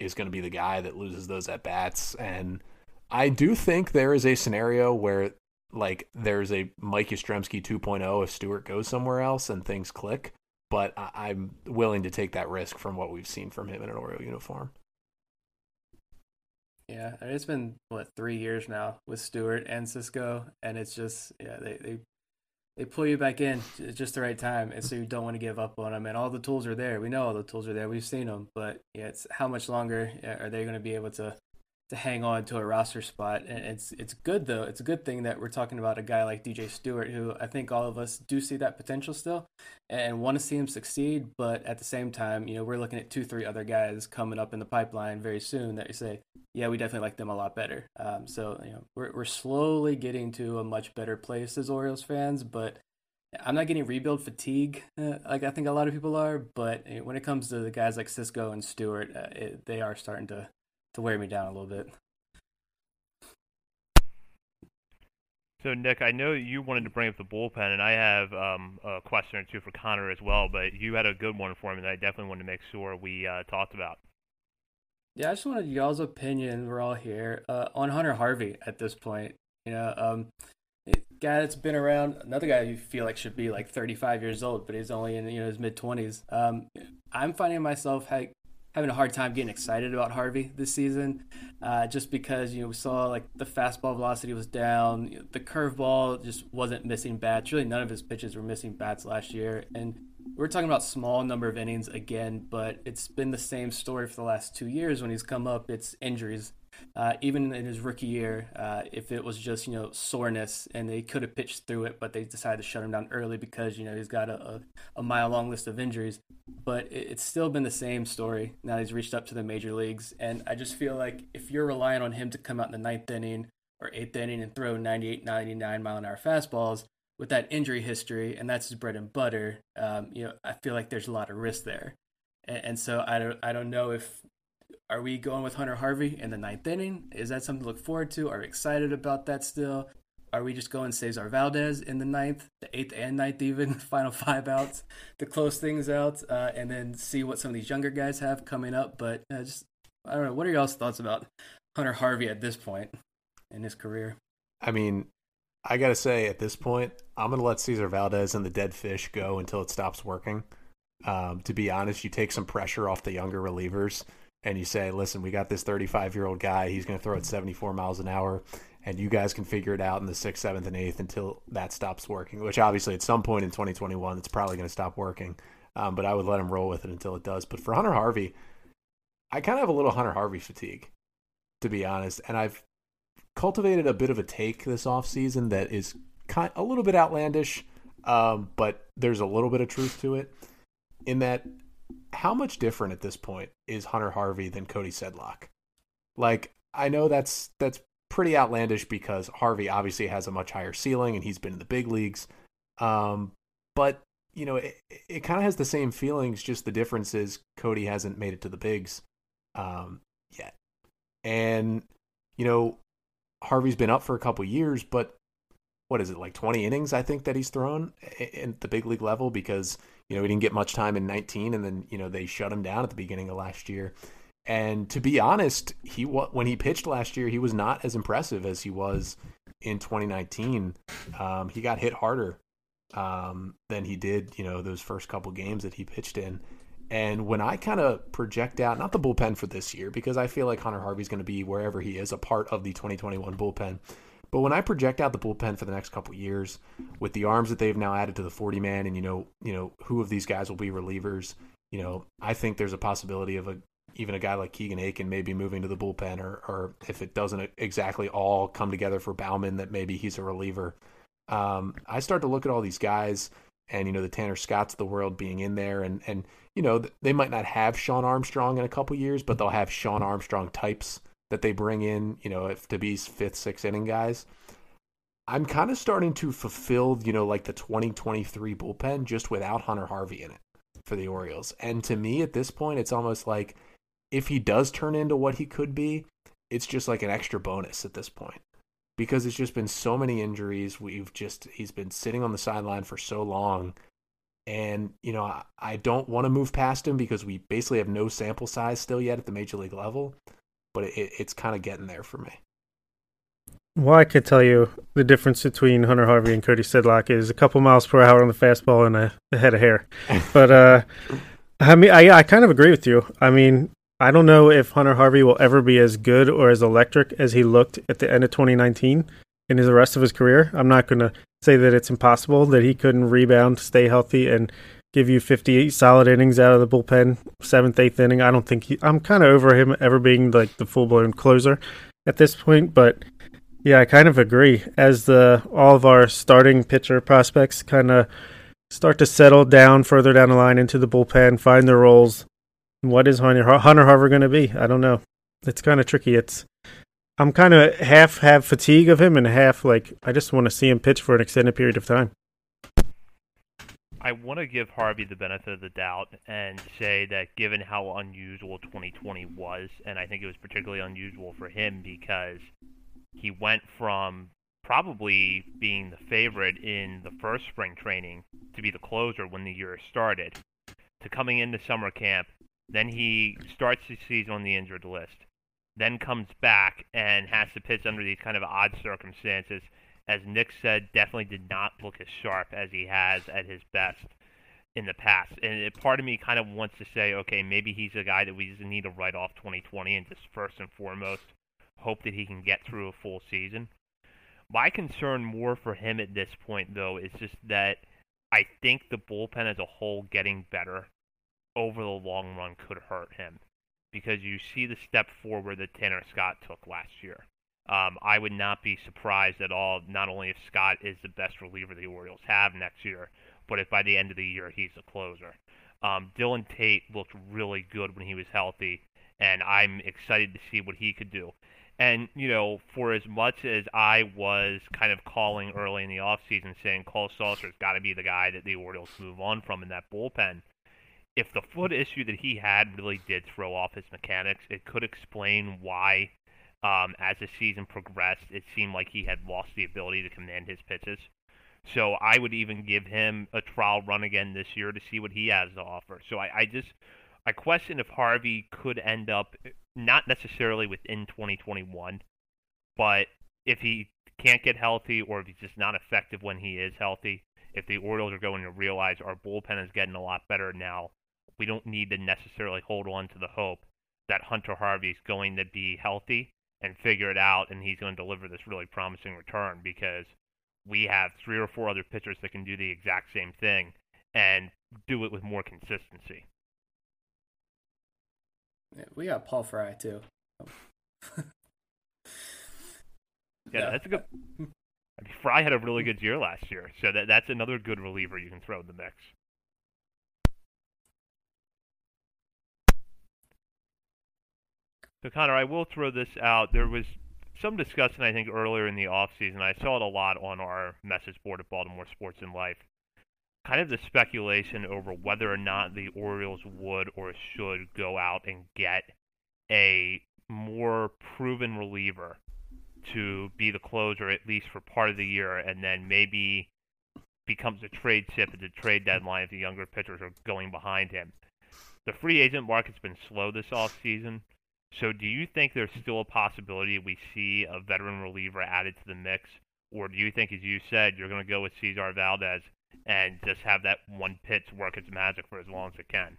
C: is going to be the guy that loses those at bats. And I do think there is a scenario where like there's a Mike Yastrzemski 2.0 if Stewart goes somewhere else and things click. But I- am willing to take that risk from what we've seen from him in an Oriole uniform.
D: Yeah, it's been what three years now with Stewart and Sisco, and it's just yeah they they they pull you back in at just the right time, and so you don't want to give up on them. And all the tools are there. We know all the tools are there. We've seen them, but yeah, it's how much longer uh, are they going to be able to to hang on to a roster spot. And it's it's good though. It's a good thing that we're talking about a guy like DJ Stewart, who I think all of us do see that potential still, and want to see him succeed. But at the same time, you know, we're looking at two, three other guys coming up in the pipeline very soon that you say, yeah, we definitely like them a lot better. Um, so you know, we're we're slowly getting to a much better place as Orioles fans, but. I'm not getting rebuild fatigue uh, like I think a lot of people are, but when it comes to the guys like Sisco and Stewart, uh, it, they are starting to to wear me down a little bit.
B: So Nick, I know you wanted to bring up the bullpen, and I have um, a question or two for Connor as well. But you had a good one for me that I definitely wanted to make sure we uh, talked about.
D: Yeah, I just wanted y'all's opinion. We're all here uh, on Hunter Harvey at this point. You know, um, guy that's been around, another guy you feel like should be like 35 years old, but he's only in you know his mid 20s. Um, I'm finding myself having a hard time getting excited about Harvey this season, uh, just because you know we saw like the fastball velocity was down, you know, the curveball just wasn't missing bats. Really, none of his pitches were missing bats last year, and we're talking about small number of innings again. But it's been the same story for the last two years when he's come up. It's injuries. Uh, even in his rookie year, uh, if it was just you know soreness and they could have pitched through it, but they decided to shut him down early because you know he's got a, a, mile long list of injuries. But it, it's still been the same story. Now he's reached up to the major leagues, and I just feel like if you're relying on him to come out in the ninth inning or eighth inning and throw 98, 99 mile an hour fastballs with that injury history, and that's his bread and butter, um, you know I feel like there's a lot of risk there. And, and so I don't I don't know if are we going with Hunter Harvey in the ninth inning? Is that something to look forward to? Are we excited about that still? Are we just going Cesar Valdez in the ninth, the eighth and ninth, even <laughs> final five outs to close things out, uh, and then see what some of these younger guys have coming up? But uh, just I don't know. What are y'all's thoughts about Hunter Harvey at this point in his career?
C: I mean, I gotta say, at this point, I'm gonna let Cesar Valdez and the dead fish go until it stops working. Um, to be honest, you take some pressure off the younger relievers and you say, listen, we got this 35 year old guy. He's going to throw at 74 miles an hour, and you guys can figure it out in the sixth, seventh, and eighth until that stops working. Which obviously, at some point in 2021, it's probably going to stop working. Um, but I would let him roll with it until it does. But for Hunter Harvey, I kind of have a little Hunter Harvey fatigue, to be honest. And I've cultivated a bit of a take this offseason that is kind a little bit outlandish, um, but there's a little bit of truth to it. In that how much different at this point is Hunter Harvey than Cody Sedlock? Like, I know that's that's pretty outlandish because Harvey obviously has a much higher ceiling and he's been in the big leagues. Um, but you know, it, it kind of has the same feelings. Just the difference is Cody hasn't made it to the bigs um, yet, and you know, Harvey's been up for a couple years, but what is it like 20 innings? I think that he's thrown at the big league level because you know, he didn't get much time in 19, and then you know they shut him down at the beginning of last year. And to be honest, he when he pitched last year, he was not as impressive as he was in 2019. Um, he got hit harder um, than he did, you know, those first couple games that he pitched in. And when I kind of project out, not the bullpen for this year, because I feel like Hunter Harvey's going to be wherever he is, a part of the 2021 bullpen. But when I project out the bullpen for the next couple years, with the arms that they've now added to the 40 man, and you know, you know, who of these guys will be relievers, you know, I think there's a possibility of a even a guy like Keegan Akin maybe moving to the bullpen, or or if it doesn't exactly all come together for Baumann, that maybe he's a reliever. Um, I start to look at all these guys, and you know the Tanner Scotts of the world being in there, and and you know they might not have Shawn Armstrong in a couple years, but they'll have Shawn Armstrong types that they bring in, you know, if to be fifth, sixth inning guys. I'm kind of starting to fulfill, you know, like the 2023 bullpen just without Hunter Harvey in it for the Orioles. And to me, at this point, it's almost like if he does turn into what he could be, it's just like an extra bonus at this point because it's just been so many injuries. We've just, he's been sitting on the sideline for so long. And, you know, I, I don't want to move past him because we basically have no sample size still yet at the major league level, but it, it's kind of getting there for me.
E: Well, I could tell you the difference between Hunter Harvey and Cody Sedlock is a couple miles per hour on the fastball and a, a head of hair. <laughs> but uh, I mean, I I kind of agree with you. I mean, I don't know if Hunter Harvey will ever be as good or as electric as he looked at the end of 2019 in his, the rest of his career. I'm not going to say that it's impossible that he couldn't rebound, stay healthy, and give you 58 solid innings out of the bullpen, seventh, eighth inning. I don't think he, I'm kind of over him ever being like the full blown closer at this point, but yeah, I kind of agree. As the all of our starting pitcher prospects kind of start to settle down further down the line into the bullpen, find their roles. What is Hunter Hunter Harvey going to be? I don't know. It's kind of tricky. It's I'm kind of half have fatigue of him and half like I just want to see him pitch for an extended period of time.
B: I want to give Harvey the benefit of the doubt and say that given how unusual 2020 was, and I think it was particularly unusual for him because he went from probably being the favorite in the first spring training to be the closer when the year started to coming into summer camp. Then he starts the season on the injured list, then comes back and has to pitch under these kind of odd circumstances. As Nick said, definitely did not look as sharp as he has at his best in the past. And part of me kind of wants to say, okay, maybe he's a guy that we just need to write off 2020 and just first and foremost hope that he can get through a full season. My concern more for him at this point, though, is just that I think the bullpen as a whole getting better over the long run could hurt him because you see the step forward that Tanner Scott took last year. Um, I would not be surprised at all, not only if Scott is the best reliever the Orioles have next year, but if by the end of the year he's a closer. Um, Dylan Tate looked really good when he was healthy, and I'm excited to see what he could do. And, you know, for as much as I was kind of calling early in the offseason saying Cole Sulser's got to be the guy that the Orioles move on from in that bullpen, if the foot issue that he had really did throw off his mechanics, it could explain why, um, as the season progressed, it seemed like he had lost the ability to command his pitches. So I would even give him a trial run again this year to see what he has to offer. So I, I just I question if Harvey could end up not necessarily within 2021, but if he can't get healthy or if he's just not effective when he is healthy, if the Orioles are going to realize our bullpen is getting a lot better now, we don't need to necessarily hold on to the hope that Hunter Harvey is going to be healthy and figure it out and he's going to deliver this really promising return because we have three or four other pitchers that can do the exact same thing and do it with more consistency.
D: Yeah, we got Paul Fry too. <laughs>
B: yeah, that's a good. <laughs> I mean, Fry had a really good year last year, so that that's another good reliever you can throw in the mix. So Connor, I will throw this out. There was some discussion, I think, earlier in the off season. I saw it a lot on our message board at Baltimore Sports and Life kind of the speculation over whether or not the Orioles would or should go out and get a more proven reliever to be the closer at least for part of the year and then maybe becomes a trade chip at the trade deadline if the younger pitchers are going behind him. The free agent market's been slow this off season. So do you think there's still a possibility we see a veteran reliever added to the mix? Or do you think, as you said, you're going to go with Cesar Valdez and just have that one pitch work its magic for as long as it can.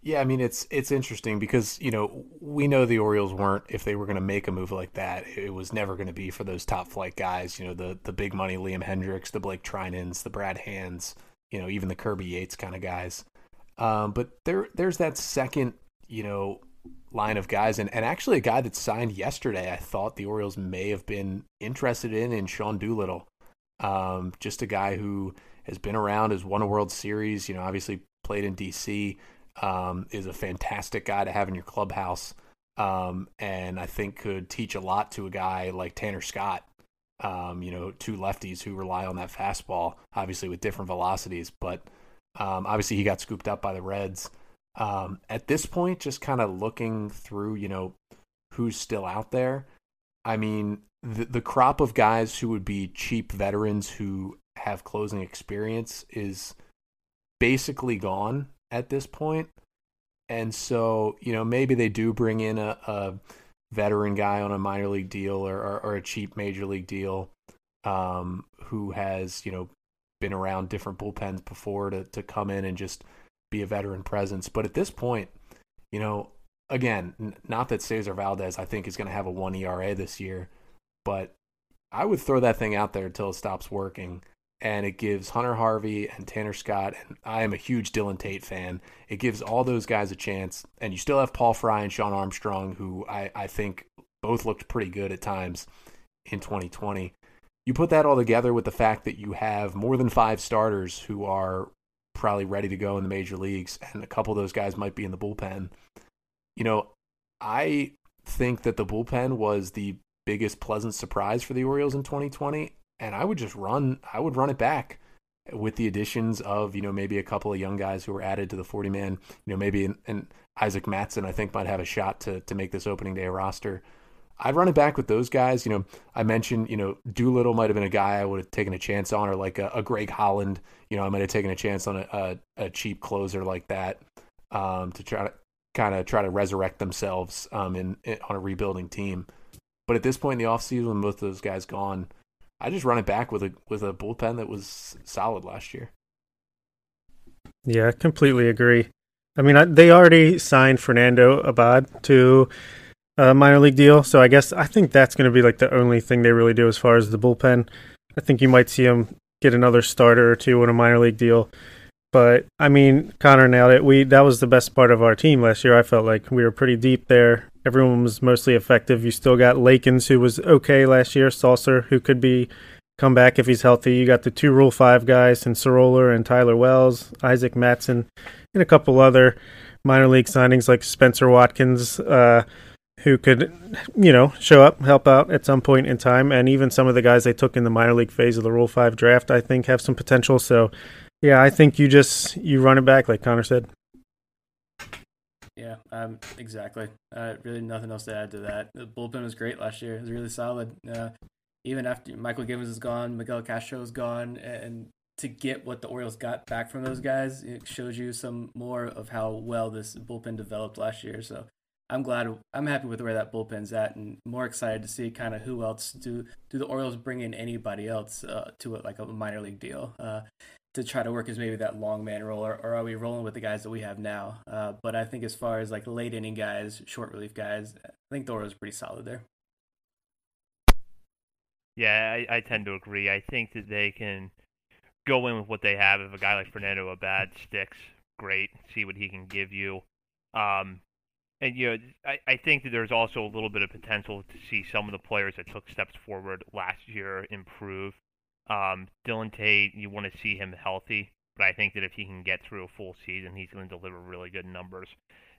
C: Yeah, I mean it's it's interesting because you know we know the Orioles weren't if they were going to make a move like that, it was never going to be for those top flight guys. You know the the big money Liam Hendriks, the Blake Treinens, the Brad Hands, you know even the Kirby Yates kind of guys. Um, but there there's that second you know, line of guys, and, and actually a guy that signed yesterday. I thought the Orioles may have been interested in in Sean Doolittle, um, just a guy who has been around, has won a World Series. You know, obviously played in DC. Um, is a fantastic guy to have in your clubhouse, um, and I think could teach a lot to a guy like Tanner Scott. Um, you know, two lefties who rely on that fastball, obviously with different velocities, but um, obviously he got scooped up by the Reds. Um, at this point, just kind of looking through, you know, who's still out there. I mean, the, the crop of guys who would be cheap veterans who have closing experience is basically gone at this point. And so, you know, maybe they do bring in a, a veteran guy on a minor league deal or, or, or a cheap major league deal um, who has, you know, been around different bullpens before to, to come in and just – be a veteran presence. But at this point, you know, again, n- not that Cesar Valdez I think is going to have a one ERA this year, but I would throw that thing out there until it stops working. And it gives Hunter Harvey and Tanner Scott, and I am a huge Dylan Tate fan. It gives all those guys a chance. And you still have Paul Fry and Shawn Armstrong, who I, I think both looked pretty good at times in 2020. You put that all together with the fact that you have more than five starters who are probably ready to go in the major leagues, and a couple of those guys might be in the bullpen. You know, I think that the bullpen was the biggest pleasant surprise for the Orioles in 2020, and I would just run, I would run it back with the additions of you know maybe a couple of young guys who were added to the 40 man. You know, maybe and Isaac Mattson I think might have a shot to to make this opening day roster. I'd run it back with those guys. You know, I mentioned, you know, Doolittle might have been a guy I would have taken a chance on, or like a, a Greg Holland. You know, I might have taken a chance on a, a, a cheap closer like that um, to try to kind of try to resurrect themselves um, in, in, on a rebuilding team. But at this point in the offseason, when both those guys gone, I just run it back with a with a bullpen that was solid last year.
E: Yeah, completely agree. I mean, I, they already signed Fernando Abad to uh, minor league deal. So I guess I think that's going to be like the only thing they really do as far as the bullpen. I think you might see them get another starter or two in a minor league deal. But I mean, Connor nailed it. We that was the best part of our team last year. I felt like we were pretty deep there. Everyone was mostly effective. You still got Lakins, who was okay last year. Sulser, who could be come back if he's healthy. You got the two Rule Five guys, and Sceroler and Tyler Wells, Isaac Mattson, and a couple other minor league signings like Spencer Watkins. Uh, who could, you know, show up, help out at some point in time. And even some of the guys they took in the minor league phase of the Rule 5 draft, I think, have some potential. So, yeah, I think you just you run it back, like Connor said.
D: Yeah, um, exactly. Uh, really, nothing else to add to that. The bullpen was great last year. It was really solid. Uh, even after Mychal Givens is gone, Miguel Castro is gone, and to get what the Orioles got back from those guys, it shows you some more of how well this bullpen developed last year. So I'm glad I'm happy with where that bullpen's at, and more excited to see kind of who else do do the Orioles bring in anybody else uh, to it like a minor league deal uh, to try to work as maybe that long man role, or, or, are we rolling with the guys that we have now? Uh, but I think as far as like late inning guys, short relief guys, I think the Orioles are pretty solid there.
B: Yeah, I, I tend to agree. I think that they can go in with what they have. If a guy like Fernando Abad sticks, great. See what he can give you. Um, and you know, I, I think that there's also a little bit of potential to see some of the players that took steps forward last year improve. Um, Dylan Tate, you want to see him healthy, but I think that if he can get through a full season, he's going to deliver really good numbers.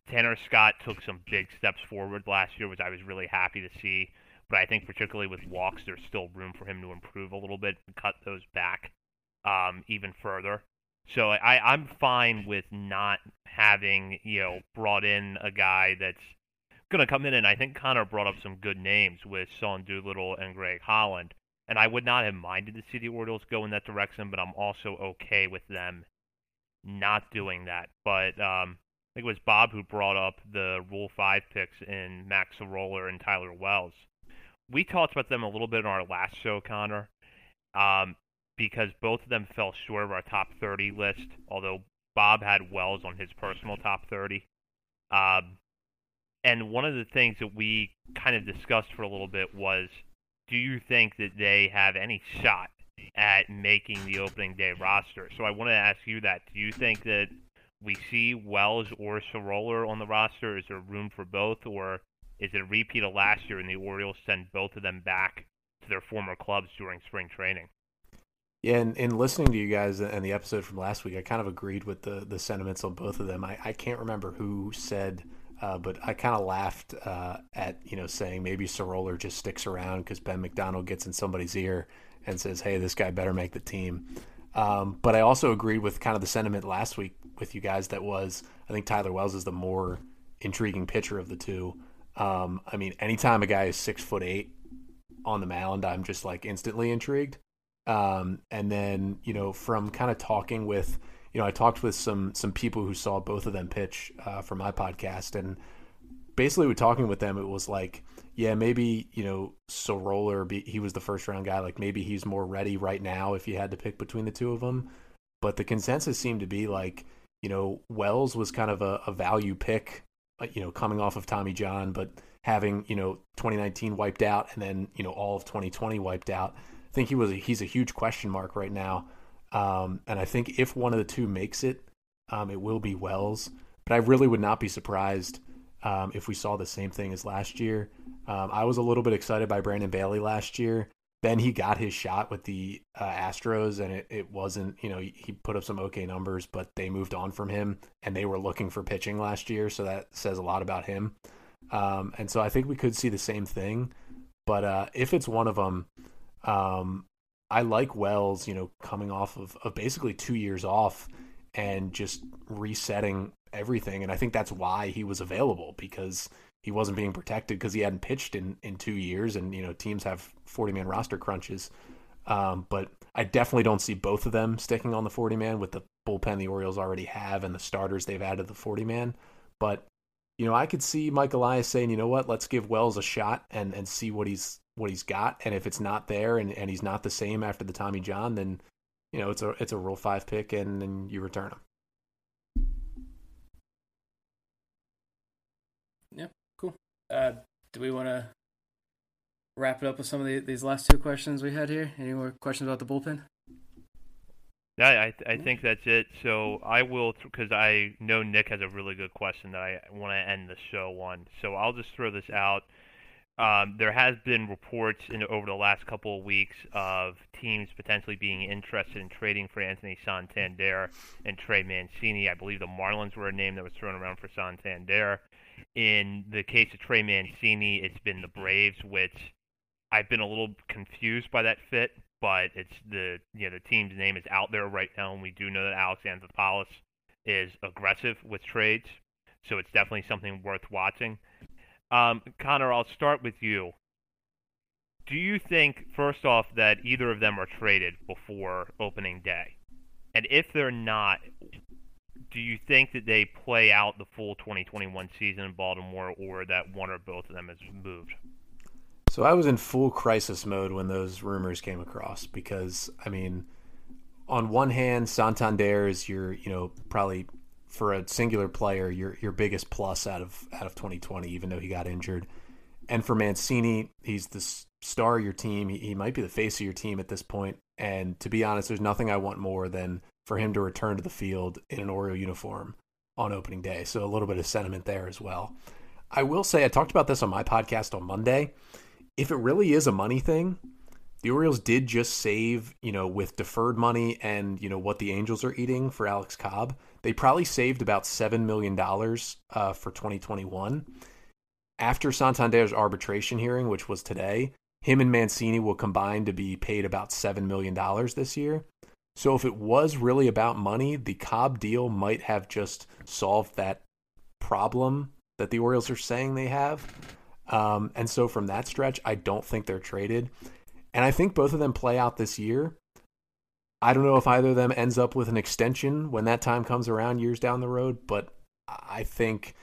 B: Tanner Scott took some big steps forward last year, which I was really happy to see. But I think particularly with walks, there's still room for him to improve a little bit and cut those back um, even further. So I, I'm fine with not having, you know, brought in a guy that's going to come in. And I think Connor brought up some good names with Sean Doolittle and Greg Holland. And I would not have minded to see the Orioles go in that direction, but I'm also okay with them not doing that. But um, I think it was Bob who brought up the Rule 5 picks in Max Sceroler and Tyler Wells. We talked about them a little bit in our last show, Connor. Um, because both of them fell short of our top 30 list, although Bob had Wells on his personal top 30. Um, and one of the things that we kind of discussed for a little bit was do you think that they have any shot at making the opening day roster? So I want to ask you that. Do you think that we see Wells or Sceroler on the roster? Is there room for both, or is it a repeat of last year and the Orioles send both of them back to their former clubs during spring training?
C: Yeah, and in listening to you guys and the episode from last week, I kind of agreed with the the sentiments on both of them. I, I can't remember who said, uh, but I kind of laughed uh, at you know saying maybe Sceroler just sticks around because Ben McDonald gets in somebody's ear and says, "Hey, this guy better make the team." Um, but I also agreed with kind of the sentiment last week with you guys that was I think Tyler Wells is the more intriguing pitcher of the two. Um, I mean, anytime a guy is six foot eight on the mound, I'm just like instantly intrigued. Um, and then you know from kind of talking with you know I talked with some some people who saw both of them pitch uh, for my podcast, and basically with talking with them, it was like yeah maybe you know Sceroler he was the first round guy. Like maybe he's more ready right now if you had to pick between the two of them, but the consensus seemed to be like you know Wells was kind of a, a value pick uh, you know coming off of Tommy John, but having you know 2019 wiped out and then you know all of 2020 wiped out I think he was a, he's a huge question mark right now. Um, and I think if one of the two makes it, um, it will be Wells. But I really would not be surprised um, if we saw the same thing as last year. Um, I was a little bit excited by Brandon Bailey last year. Then he got his shot with the uh, Astros, and it, it wasn't, you know, he, put up some okay numbers, but they moved on from him, and they were looking for pitching last year, so that says a lot about him. Um, and so I think we could see the same thing. But uh, if it's one of them, um, I like Wells, you know, coming off of, of basically two years off and just resetting everything. And I think that's why he was available because he wasn't being protected because he hadn't pitched in, in two years. And, you know, teams have 40 man roster crunches. Um, but I definitely don't see both of them sticking on the 40 man with the bullpen the Orioles already have and the starters they've added the 40 man. But, you know, I could see Mike Elias saying, you know what, let's give Wells a shot and, and see what he's what he's got, and if it's not there and, and he's not the same after the Tommy John, then you know it's a it's a Rule Five pick, and then you return him.
D: Yeah, cool. Uh, do we want to wrap it up with some of the, these last two questions we had here? Any more questions about the bullpen?
B: Yeah, I, I think that's it. So I will, because I know Nick has a really good question that I want to end the show on. So I'll just throw this out. Um, there has been reports in, over the last couple of weeks of teams potentially being interested in trading for Anthony Santander and Trey Mancini. I believe the Marlins were a name that was thrown around for Santander. In the case of Trey Mancini, it's been the Braves, which I've been a little confused by that fit, but it's the you know the team's name is out there right now, and we do know that Alex Anthopoulos is aggressive with trades, so it's definitely something worth watching. Um, Connor, I'll start with you. Do you think, first off, that either of them are traded before opening day? And if they're not, do you think that they play out the full 2021 season in Baltimore or that one or both of them is moved?
C: So I was in full crisis mode when those rumors came across because, I mean, on one hand, Santander is your, you know, probably for a singular player your your biggest plus out of out of 2020, even though he got injured. And for Mancini, he's the star of your team. He, he might be the face of your team at this point. And to be honest, there's nothing I want more than for him to return to the field in an Oriole uniform on opening day. So a little bit of sentiment there as well. I will say I talked about this on my podcast on Monday. If it really is a money thing, the Orioles did just save, you know, with deferred money and, you know, what the Angels are eating for Alex Cobb. They probably saved about $7 million uh, for 2021. After Santander's arbitration hearing, which was today, him and Mancini will combine to be paid about $7 million this year. So if it was really about money, the Cobb deal might have just solved that problem that the Orioles are saying they have. Um, and so from that stretch, I don't think they're traded. And I think both of them play out this year. I don't know if either of them ends up with an extension when that time comes around years down the road, but I think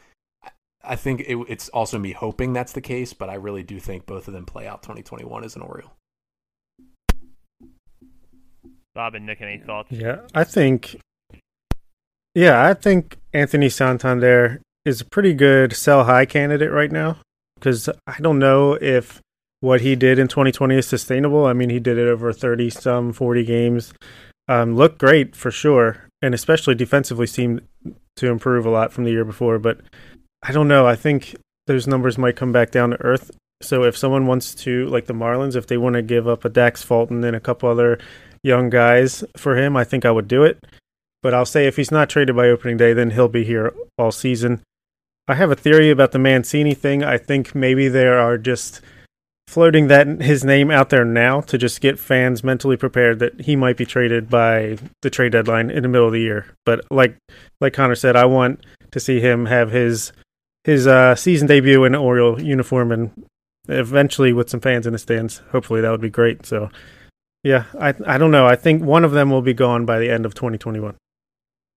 C: I think it, it's also me hoping that's the case, but I really do think both of them play out 2021 as an Oriole.
B: Bob and Nick, any thoughts?
E: Yeah, I think. Yeah, I think Anthony Santander is a pretty good sell high candidate right now because I don't know if what he did in 2020 is sustainable. I mean, he did it over 30 some 40 games. Um, looked great for sure, and especially defensively seemed to improve a lot from the year before. But I don't know. I think those numbers might come back down to earth. So if someone wants to, like the Marlins, if they want to give up a Dax Fulton and a couple other young guys for him, I think I would do it. But I'll say if he's not traded by opening day, then he'll be here all season. I have a theory about the Mancini thing. I think maybe there are just floating that his name out there now to just get fans mentally prepared that he might be traded by the trade deadline in the middle of the year. But like like Connor said, I want to see him have his his uh, season debut in an Oriole uniform and eventually with some fans in the stands. Hopefully that would be great. So yeah, I I don't know. I think one of them will be gone by the end of 2021.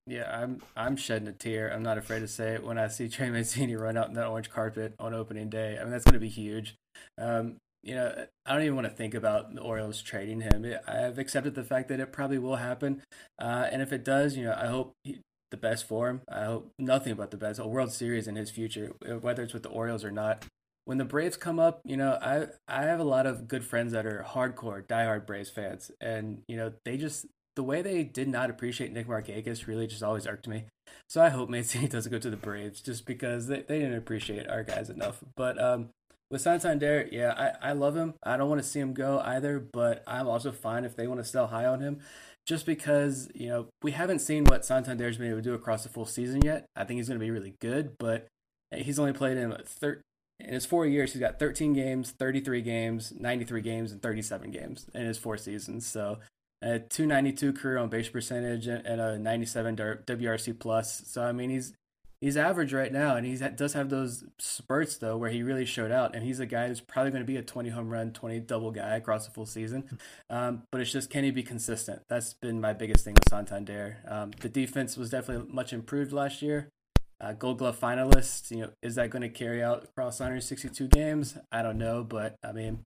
D: Yeah, I'm I'm shedding a tear. I'm not afraid to say it when I see <laughs> Trey Mancini run out in that orange carpet on opening day. I mean, that's going to be huge. Um, you know, I don't even want to think about the Orioles trading him. I've accepted the fact that it probably will happen, uh, and if it does, you know, I hope he, the best for him. I hope nothing but the best. A World Series in his future, whether it's with the Orioles or not. When the Braves come up, you know, I I have a lot of good friends that are hardcore, diehard Braves fans, and you know, they just the way they did not appreciate Nick Markakis really just always irked me. So I hope Mancini <laughs> doesn't go to the Braves just because they, they didn't appreciate our guys enough. But um, with Santander, yeah, I, I love him. I don't want to see him go either, but I'm also fine if they want to sell high on him. Just because, you know, we haven't seen what Santander's been able to do across the full season yet. I think he's going to be really good, but he's only played in thir- in his four years, he's got 13 games, 33 games, 93 games, and 37 games in his four seasons. So a 292 career on base percentage and a 97 WRC plus. So I mean, he's he's average right now, and he does have those spurts though where he really showed out. And he's a guy who's probably going to be a 20 home run, 20 double guy across the full season. Um, but it's just can he be consistent? That's been my biggest thing with Santander. Um, the defense was definitely much improved last year. Uh, Gold Glove finalist, you know, is that going to carry out across 162 games? I don't know, but I mean,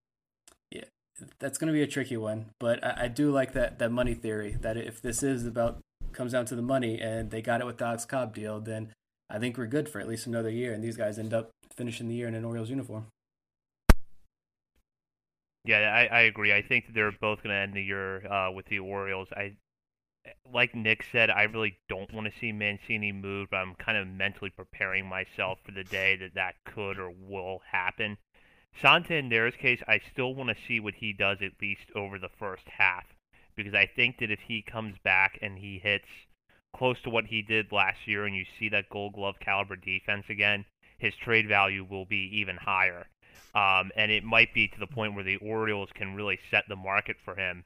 D: that's going to be a tricky one. But I, I, do like that that money theory that if this is about comes down to the money and they got it with the Alex Cobb deal, then I think we're good for at least another year. And these guys end up finishing the year in an Orioles uniform.
B: Yeah, I, I agree. I think they're both going to end the year uh, with the Orioles. I like Nick said, I really don't want to see Mancini move, but I'm kind of mentally preparing myself for the day that that could or will happen. Santander's case, I still want to see what he does at least over the first half because I think that if he comes back and he hits close to what he did last year and you see that gold glove caliber defense again, his trade value will be even higher. Um, and it might be to the point where the Orioles can really set the market for him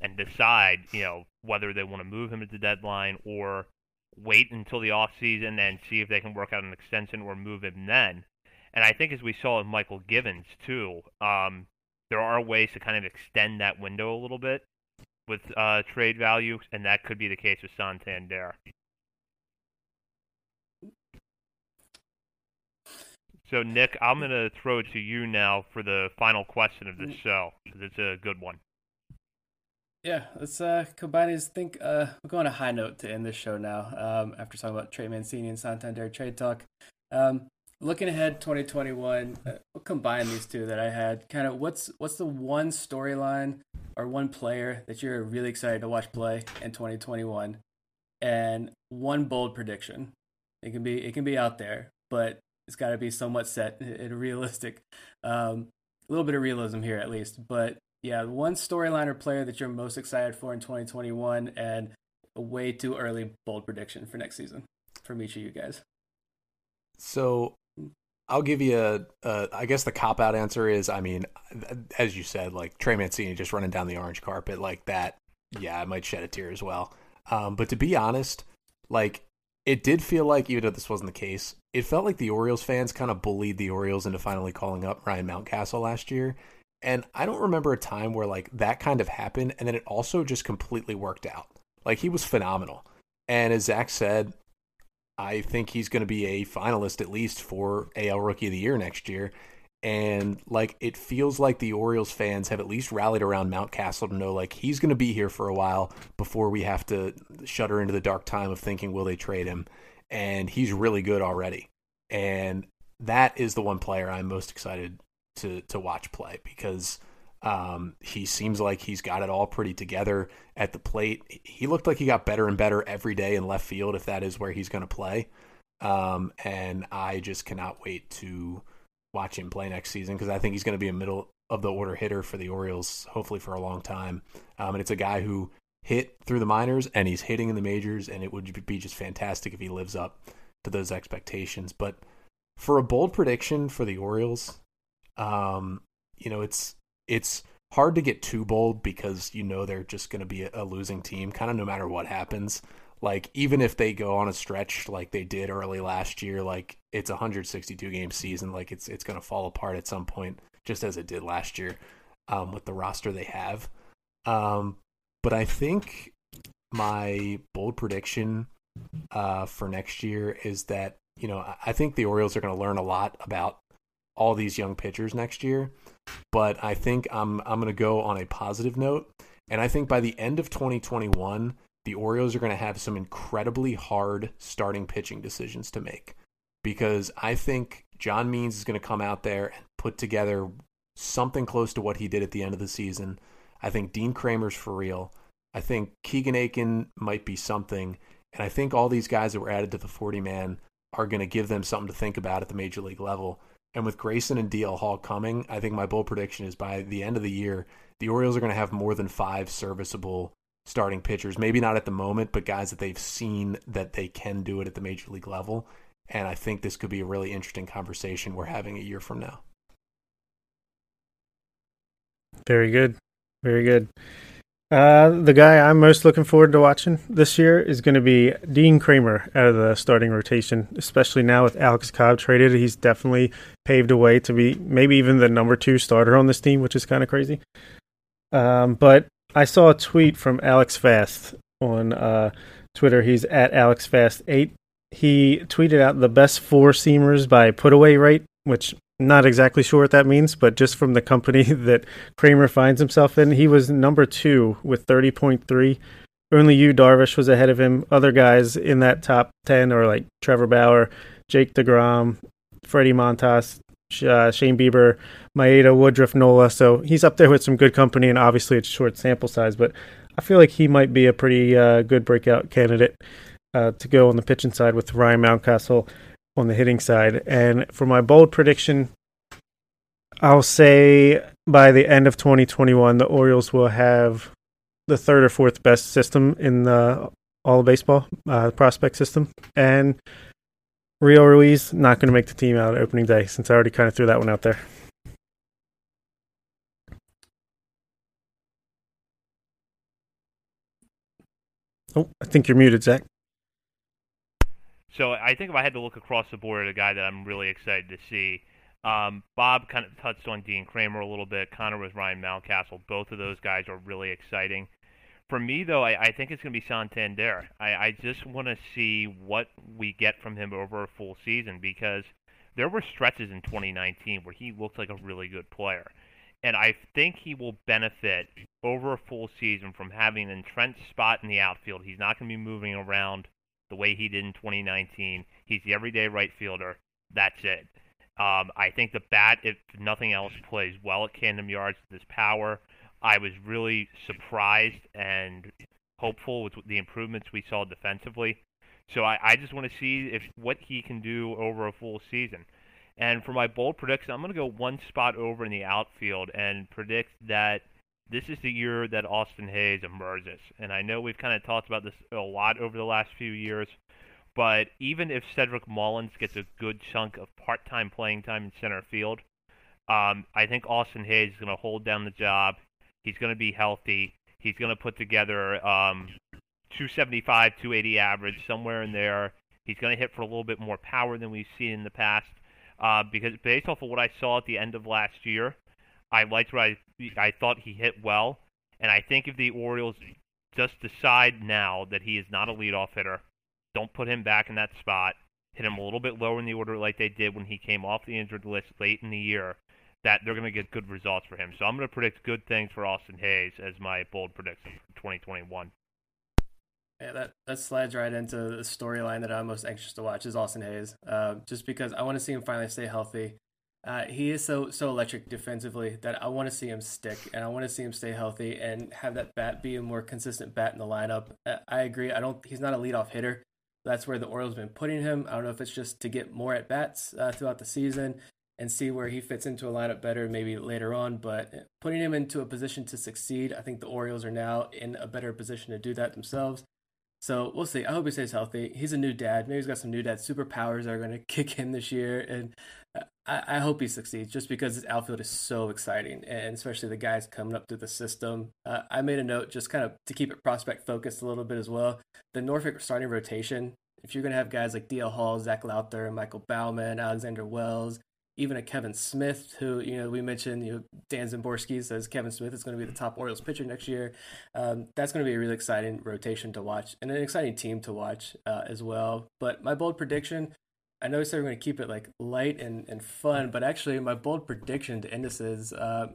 B: and decide, you know, whether they want to move him at the deadline or wait until the off season and see if they can work out an extension or move him then. And I think as we saw with Mychal Givens too, um, there are ways to kind of extend that window a little bit with uh, trade value, and that could be the case with Santander. So, Nick, I'm going to throw it to you now for the final question of this show because it's a good one.
D: Yeah, let's uh, combine these. Think uh, we're going a high note to end this show now. Um, after talking about Trey Mancini and Santander trade talk, um, looking ahead 2021 uh, we'll combine these two that i had kind of what's what's the one storyline or one player that you're really excited to watch play in 2021 and one bold prediction. It can be it can be out there but it's got to be somewhat set <laughs> and realistic. Um, a little bit of realism here at least. But yeah one storyline or player that you're most excited for in 2021 and a way too early bold prediction for next season from each of you guys.
C: So I'll give you a, a I guess the cop out answer is, I mean, as you said, like Trey Mancini just running down the orange carpet like that. Yeah, I might shed a tear as well. Um, but to be honest, like it did feel like, even though this wasn't the case, it felt like the Orioles fans kind of bullied the Orioles into finally calling up Ryan Mountcastle last year. And I don't remember a time where like that kind of happened and then it also just completely worked out. Like he was phenomenal. And as Zach said, I think he's going to be a finalist at least for AL Rookie of the Year next year. And like it feels like the Orioles fans have at least rallied around Mountcastle to know like he's going to be here for a while before we have to shudder into the dark time of thinking will they trade him. And he's really good already. And that is the one player I'm most excited to to watch play because Um, he seems like he's got it all pretty together at the plate. He looked like he got better and better every day in left field, if that is where he's going to play. Um, and I just cannot wait to watch him play next season because I think he's going to be a middle of the order hitter for the Orioles, hopefully for a long time. Um, and it's a guy who hit through the minors and he's hitting in the majors, and it would be just fantastic if he lives up to those expectations. But for a bold prediction for the Orioles, um, you know, it's it's hard to get too bold because you know they're just going to be a, losing team, kind of no matter what happens. Like even if they go on a stretch like they did early last year, like it's a 162 game season, like it's it's going to fall apart at some point, just as it did last year um, with the roster they have. Um, but I think my bold prediction uh, for next year is that you know I think the Orioles are going to learn a lot about all these young pitchers next year. But I think I'm I'm going to go on a positive note, and I think by the end of 2021, the Orioles are going to have some incredibly hard starting pitching decisions to make because I think John Means is going to come out there and put together something close to what he did at the end of the season. I think Dean Kremer's for real. I think Keegan Akin might be something. And I think all these guys that were added to the 40 man are going to give them something to think about at the major league level. And with Grayson and DL Hall coming, I think my bold prediction is by the end of the year, the Orioles are going to have more than five serviceable starting pitchers. Maybe not at the moment, but guys that they've seen that they can do it at the major league level. And I think this could be a really interesting conversation we're having a year from now.
E: Very good. Very good. Uh, the guy I'm most looking forward to watching this year is going to be Dean Kremer out of the starting rotation, especially now with Alex Cobb traded. He's definitely paved a way to be maybe even the number two starter on this team, which is kind of crazy. Um, but I saw a tweet from Alex Fast on uh, Twitter. He's at Alex Fast eight. He tweeted out the best four seamers by put away rate, which not exactly sure what that means, but just from the company <laughs> that Kremer finds himself in, he was number two with 30.3. Only Yu Darvish was ahead of him. Other guys in that top 10 are like Trevor Bauer, Jake DeGrom, Frankie Montas, uh, Shane Bieber, Maeda, Woodruff, Nola. So he's up there with some good company, and obviously it's short sample size, but I feel like he might be a pretty uh, good breakout candidate uh, to go on the pitching side with Ryan Mountcastle on the hitting side. And for my bold prediction, I'll say by the end of 2021, the Orioles will have the third or fourth best system in the all baseball uh, prospect system. And Rio Ruiz not going to make the team out opening day since I already kind of threw that one out there. Oh, I think you're muted, Zach.
B: So I think if I had to look across the board at a guy that I'm really excited to see, um, Bob kind of touched on Dean Kremer a little bit. Connor was Ryan Mountcastle. Both of those guys are really exciting. For me, though, I, I think it's going to be Santander. I, I just want to see what we get from him over a full season because there were stretches in 2019 where he looked like a really good player. And I think he will benefit over a full season from having an entrenched spot in the outfield. He's not going to be moving around the way he did in 2019. He's the everyday right fielder. That's it. Um, I think the bat, if nothing else, plays well at Camden Yards with his power. I was really surprised and hopeful with the improvements we saw defensively. So I, I just want to see if what he can do over a full season. And for my bold prediction, I'm going to go one spot over in the outfield and predict that this is the year that Austin Hays emerges. And I know we've kind of talked about this a lot over the last few years, but even if Cedric Mullins gets a good chunk of part-time playing time in center field, um, I think Austin Hays is going to hold down the job. He's going to be healthy. He's going to put together um, 275, 280 average, somewhere in there. He's going to hit for a little bit more power than we've seen in the past. Uh, because based off of what I saw at the end of last year, I liked what I I thought he hit well, and I think if the Orioles just decide now that he is not a leadoff hitter, don't put him back in that spot, hit him a little bit lower in the order like they did when he came off the injured list late in the year, that they're going to get good results for him. So I'm going to predict good things for Austin Hays as my bold prediction for 2021.
D: Yeah, that, that slides right into the storyline that I'm most anxious to watch is Austin Hays, Uh, just because I want to see him finally stay healthy. Uh, he is so so electric defensively that I want to see him stick and I want to see him stay healthy and have that bat be a more consistent bat in the lineup. Uh, I agree. I don't. He's not a leadoff hitter. That's where the Orioles been putting him. I don't know if it's just to get more at bats uh, throughout the season and see where he fits into a lineup better maybe later on. But putting him into a position to succeed, I think the Orioles are now in a better position to do that themselves. So we'll see. I hope he stays healthy. He's a new dad. Maybe he's got some new dad superpowers that are going <laughs> to kick in this year. And I, I, hope he succeeds just because his outfield is so exciting. And especially the guys coming up through the system. Uh, I made a note just kind of to keep it prospect focused a little bit as well. The Norfolk starting rotation, if you're going to have guys like DL Hall, Zach Lowther, Michael Baumann, Alexander Wells, even a Kevin Smith, who you know we mentioned, you know Dan Szymborski says Kevin Smith is going to be the top Orioles pitcher next year. Um, that's going to be a really exciting rotation to watch and an exciting team to watch uh, as well. But my bold prediction, I know we're going to keep it like light and, and fun, but actually my bold prediction to end this is uh,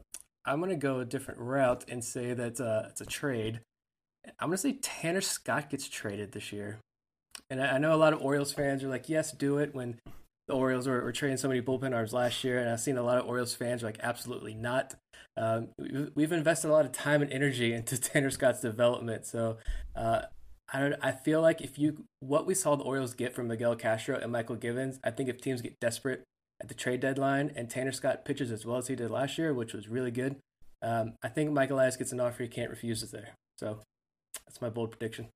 D: I'm going to go a different route and say that uh, it's a trade. I'm going to say Tanner Scott gets traded this year. And I know a lot of Orioles fans are like, yes, do it when the Orioles were, were trading so many bullpen arms last year, and I've seen a lot of Orioles fans like, absolutely not. Um, we've invested a lot of time and energy into <laughs> Tanner Scott's development, so uh, I don't. I feel like if you what we saw the Orioles get from Miguel Castro and Mychal Givens, I think if teams get desperate at the trade deadline and Tanner Scott pitches as well as he did last year, which was really good, um, I think Michael Elias gets an offer he can't refuse it there. So that's my bold prediction.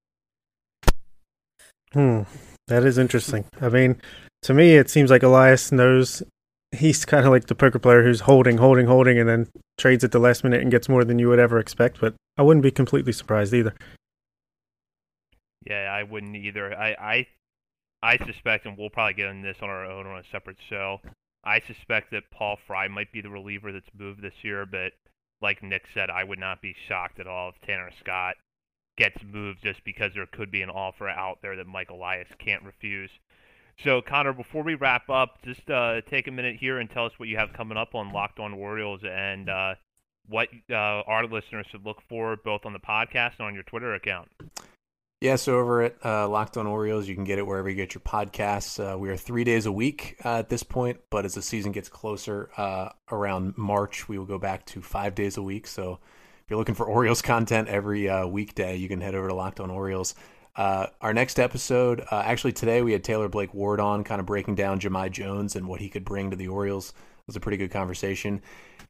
E: Hmm, that is interesting. I mean, to me, it seems like Elias knows he's kind of like the poker player who's holding, holding, holding, and then trades at the last minute and gets more than you would ever expect. But I wouldn't be completely surprised either.
B: Yeah, I wouldn't either. I, I, I suspect, and we'll probably get on this on our own on a separate show. I suspect that Paul Fry might be the reliever that's moved this year, but like Nick said, I would not be shocked at all if Tanner Scott gets moved just because there could be an offer out there that Mike Elias can't refuse. So, Connor, before we wrap up, just uh, take a minute here and tell us what you have coming up on Locked On Orioles and uh, what uh, our listeners should look for both on the podcast and on your Twitter account.
C: Yeah, so over at uh, Locked On Orioles, you can get it wherever you get your podcasts. Uh, we are three days a week uh, at this point, but as the season gets closer, uh, around March, we will go back to five days a week. So you're looking for Orioles <laughs> content every uh, weekday, you can head over to Locked On Orioles. Uh, our next episode, uh, actually today, we had Taylor Blake Ward on, kind of breaking down Jahmai Jones and what he could bring to the Orioles. It was a pretty good conversation.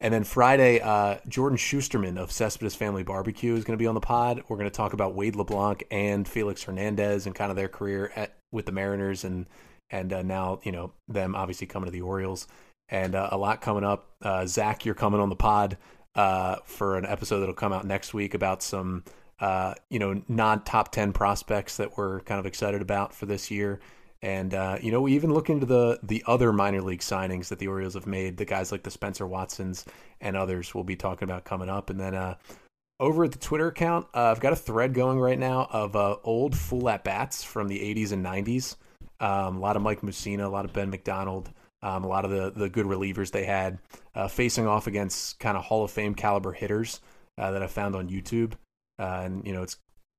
C: And then Friday, uh, Jordan Shusterman of Cespedes Family Barbecue is going to be on the pod. We're going to talk about Wade LeBlanc and Felix Hernandez and kind of their career at, with the Mariners and and uh, now you know them obviously coming to the Orioles and uh, a lot coming up. Uh, Zach, you're coming on the pod for an episode that'll come out next week about some uh, you know, non top 10 prospects that we're kind of excited about for this year. And, uh, you know, we even look into the, the other minor league signings that the Orioles have made, the guys like the Spencer Watsons and others we'll be talking about coming up. And then uh, over at the Twitter account, uh, I've got a thread going right now of uh, old full at bats from the 80s and 90s. Um, a lot of Mike Mussina, a lot of Ben McDonald, um, a lot of the, the good relievers they had uh, facing off against kind of Hall of Fame caliber hitters uh, that I found on YouTube. Uh, and you know, it's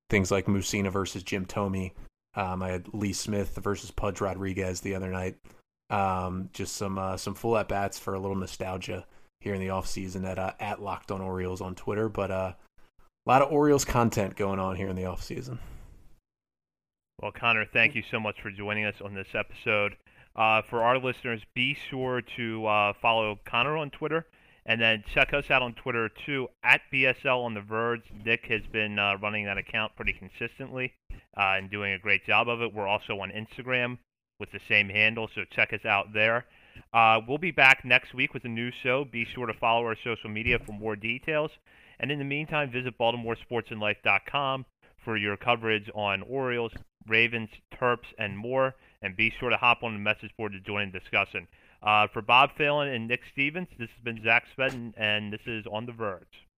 C: things like Mussina versus Jim Thome. Um, I had Lee Smith versus Pudge Rodriguez the other night. Um, just some uh, some full at bats for a little nostalgia here in the off season at uh, at Locked On Orioles on Twitter. But uh, a lot of Orioles content going on here in the off season.
B: Well, Connor, thank you so much for joining us on this episode. Uh, for our listeners, be sure to uh, follow Connor on Twitter and then check us out on Twitter too, at BSL on the Verge. Nick has been uh, running that account pretty consistently uh, and doing a great job of it. We're also on Instagram with the same handle, so check us out there. Uh, we'll be back next week with a new show. Be sure to follow our social media for more details. And in the meantime, visit BaltimoreSportsAndLife.com for your coverage on Orioles, Ravens, Terps, and more. And be sure to hop on the message board to join the discussion. Uh, for Bob Phelan and Nick Stevens, this has been Zach Spedden, and this is On the Verge.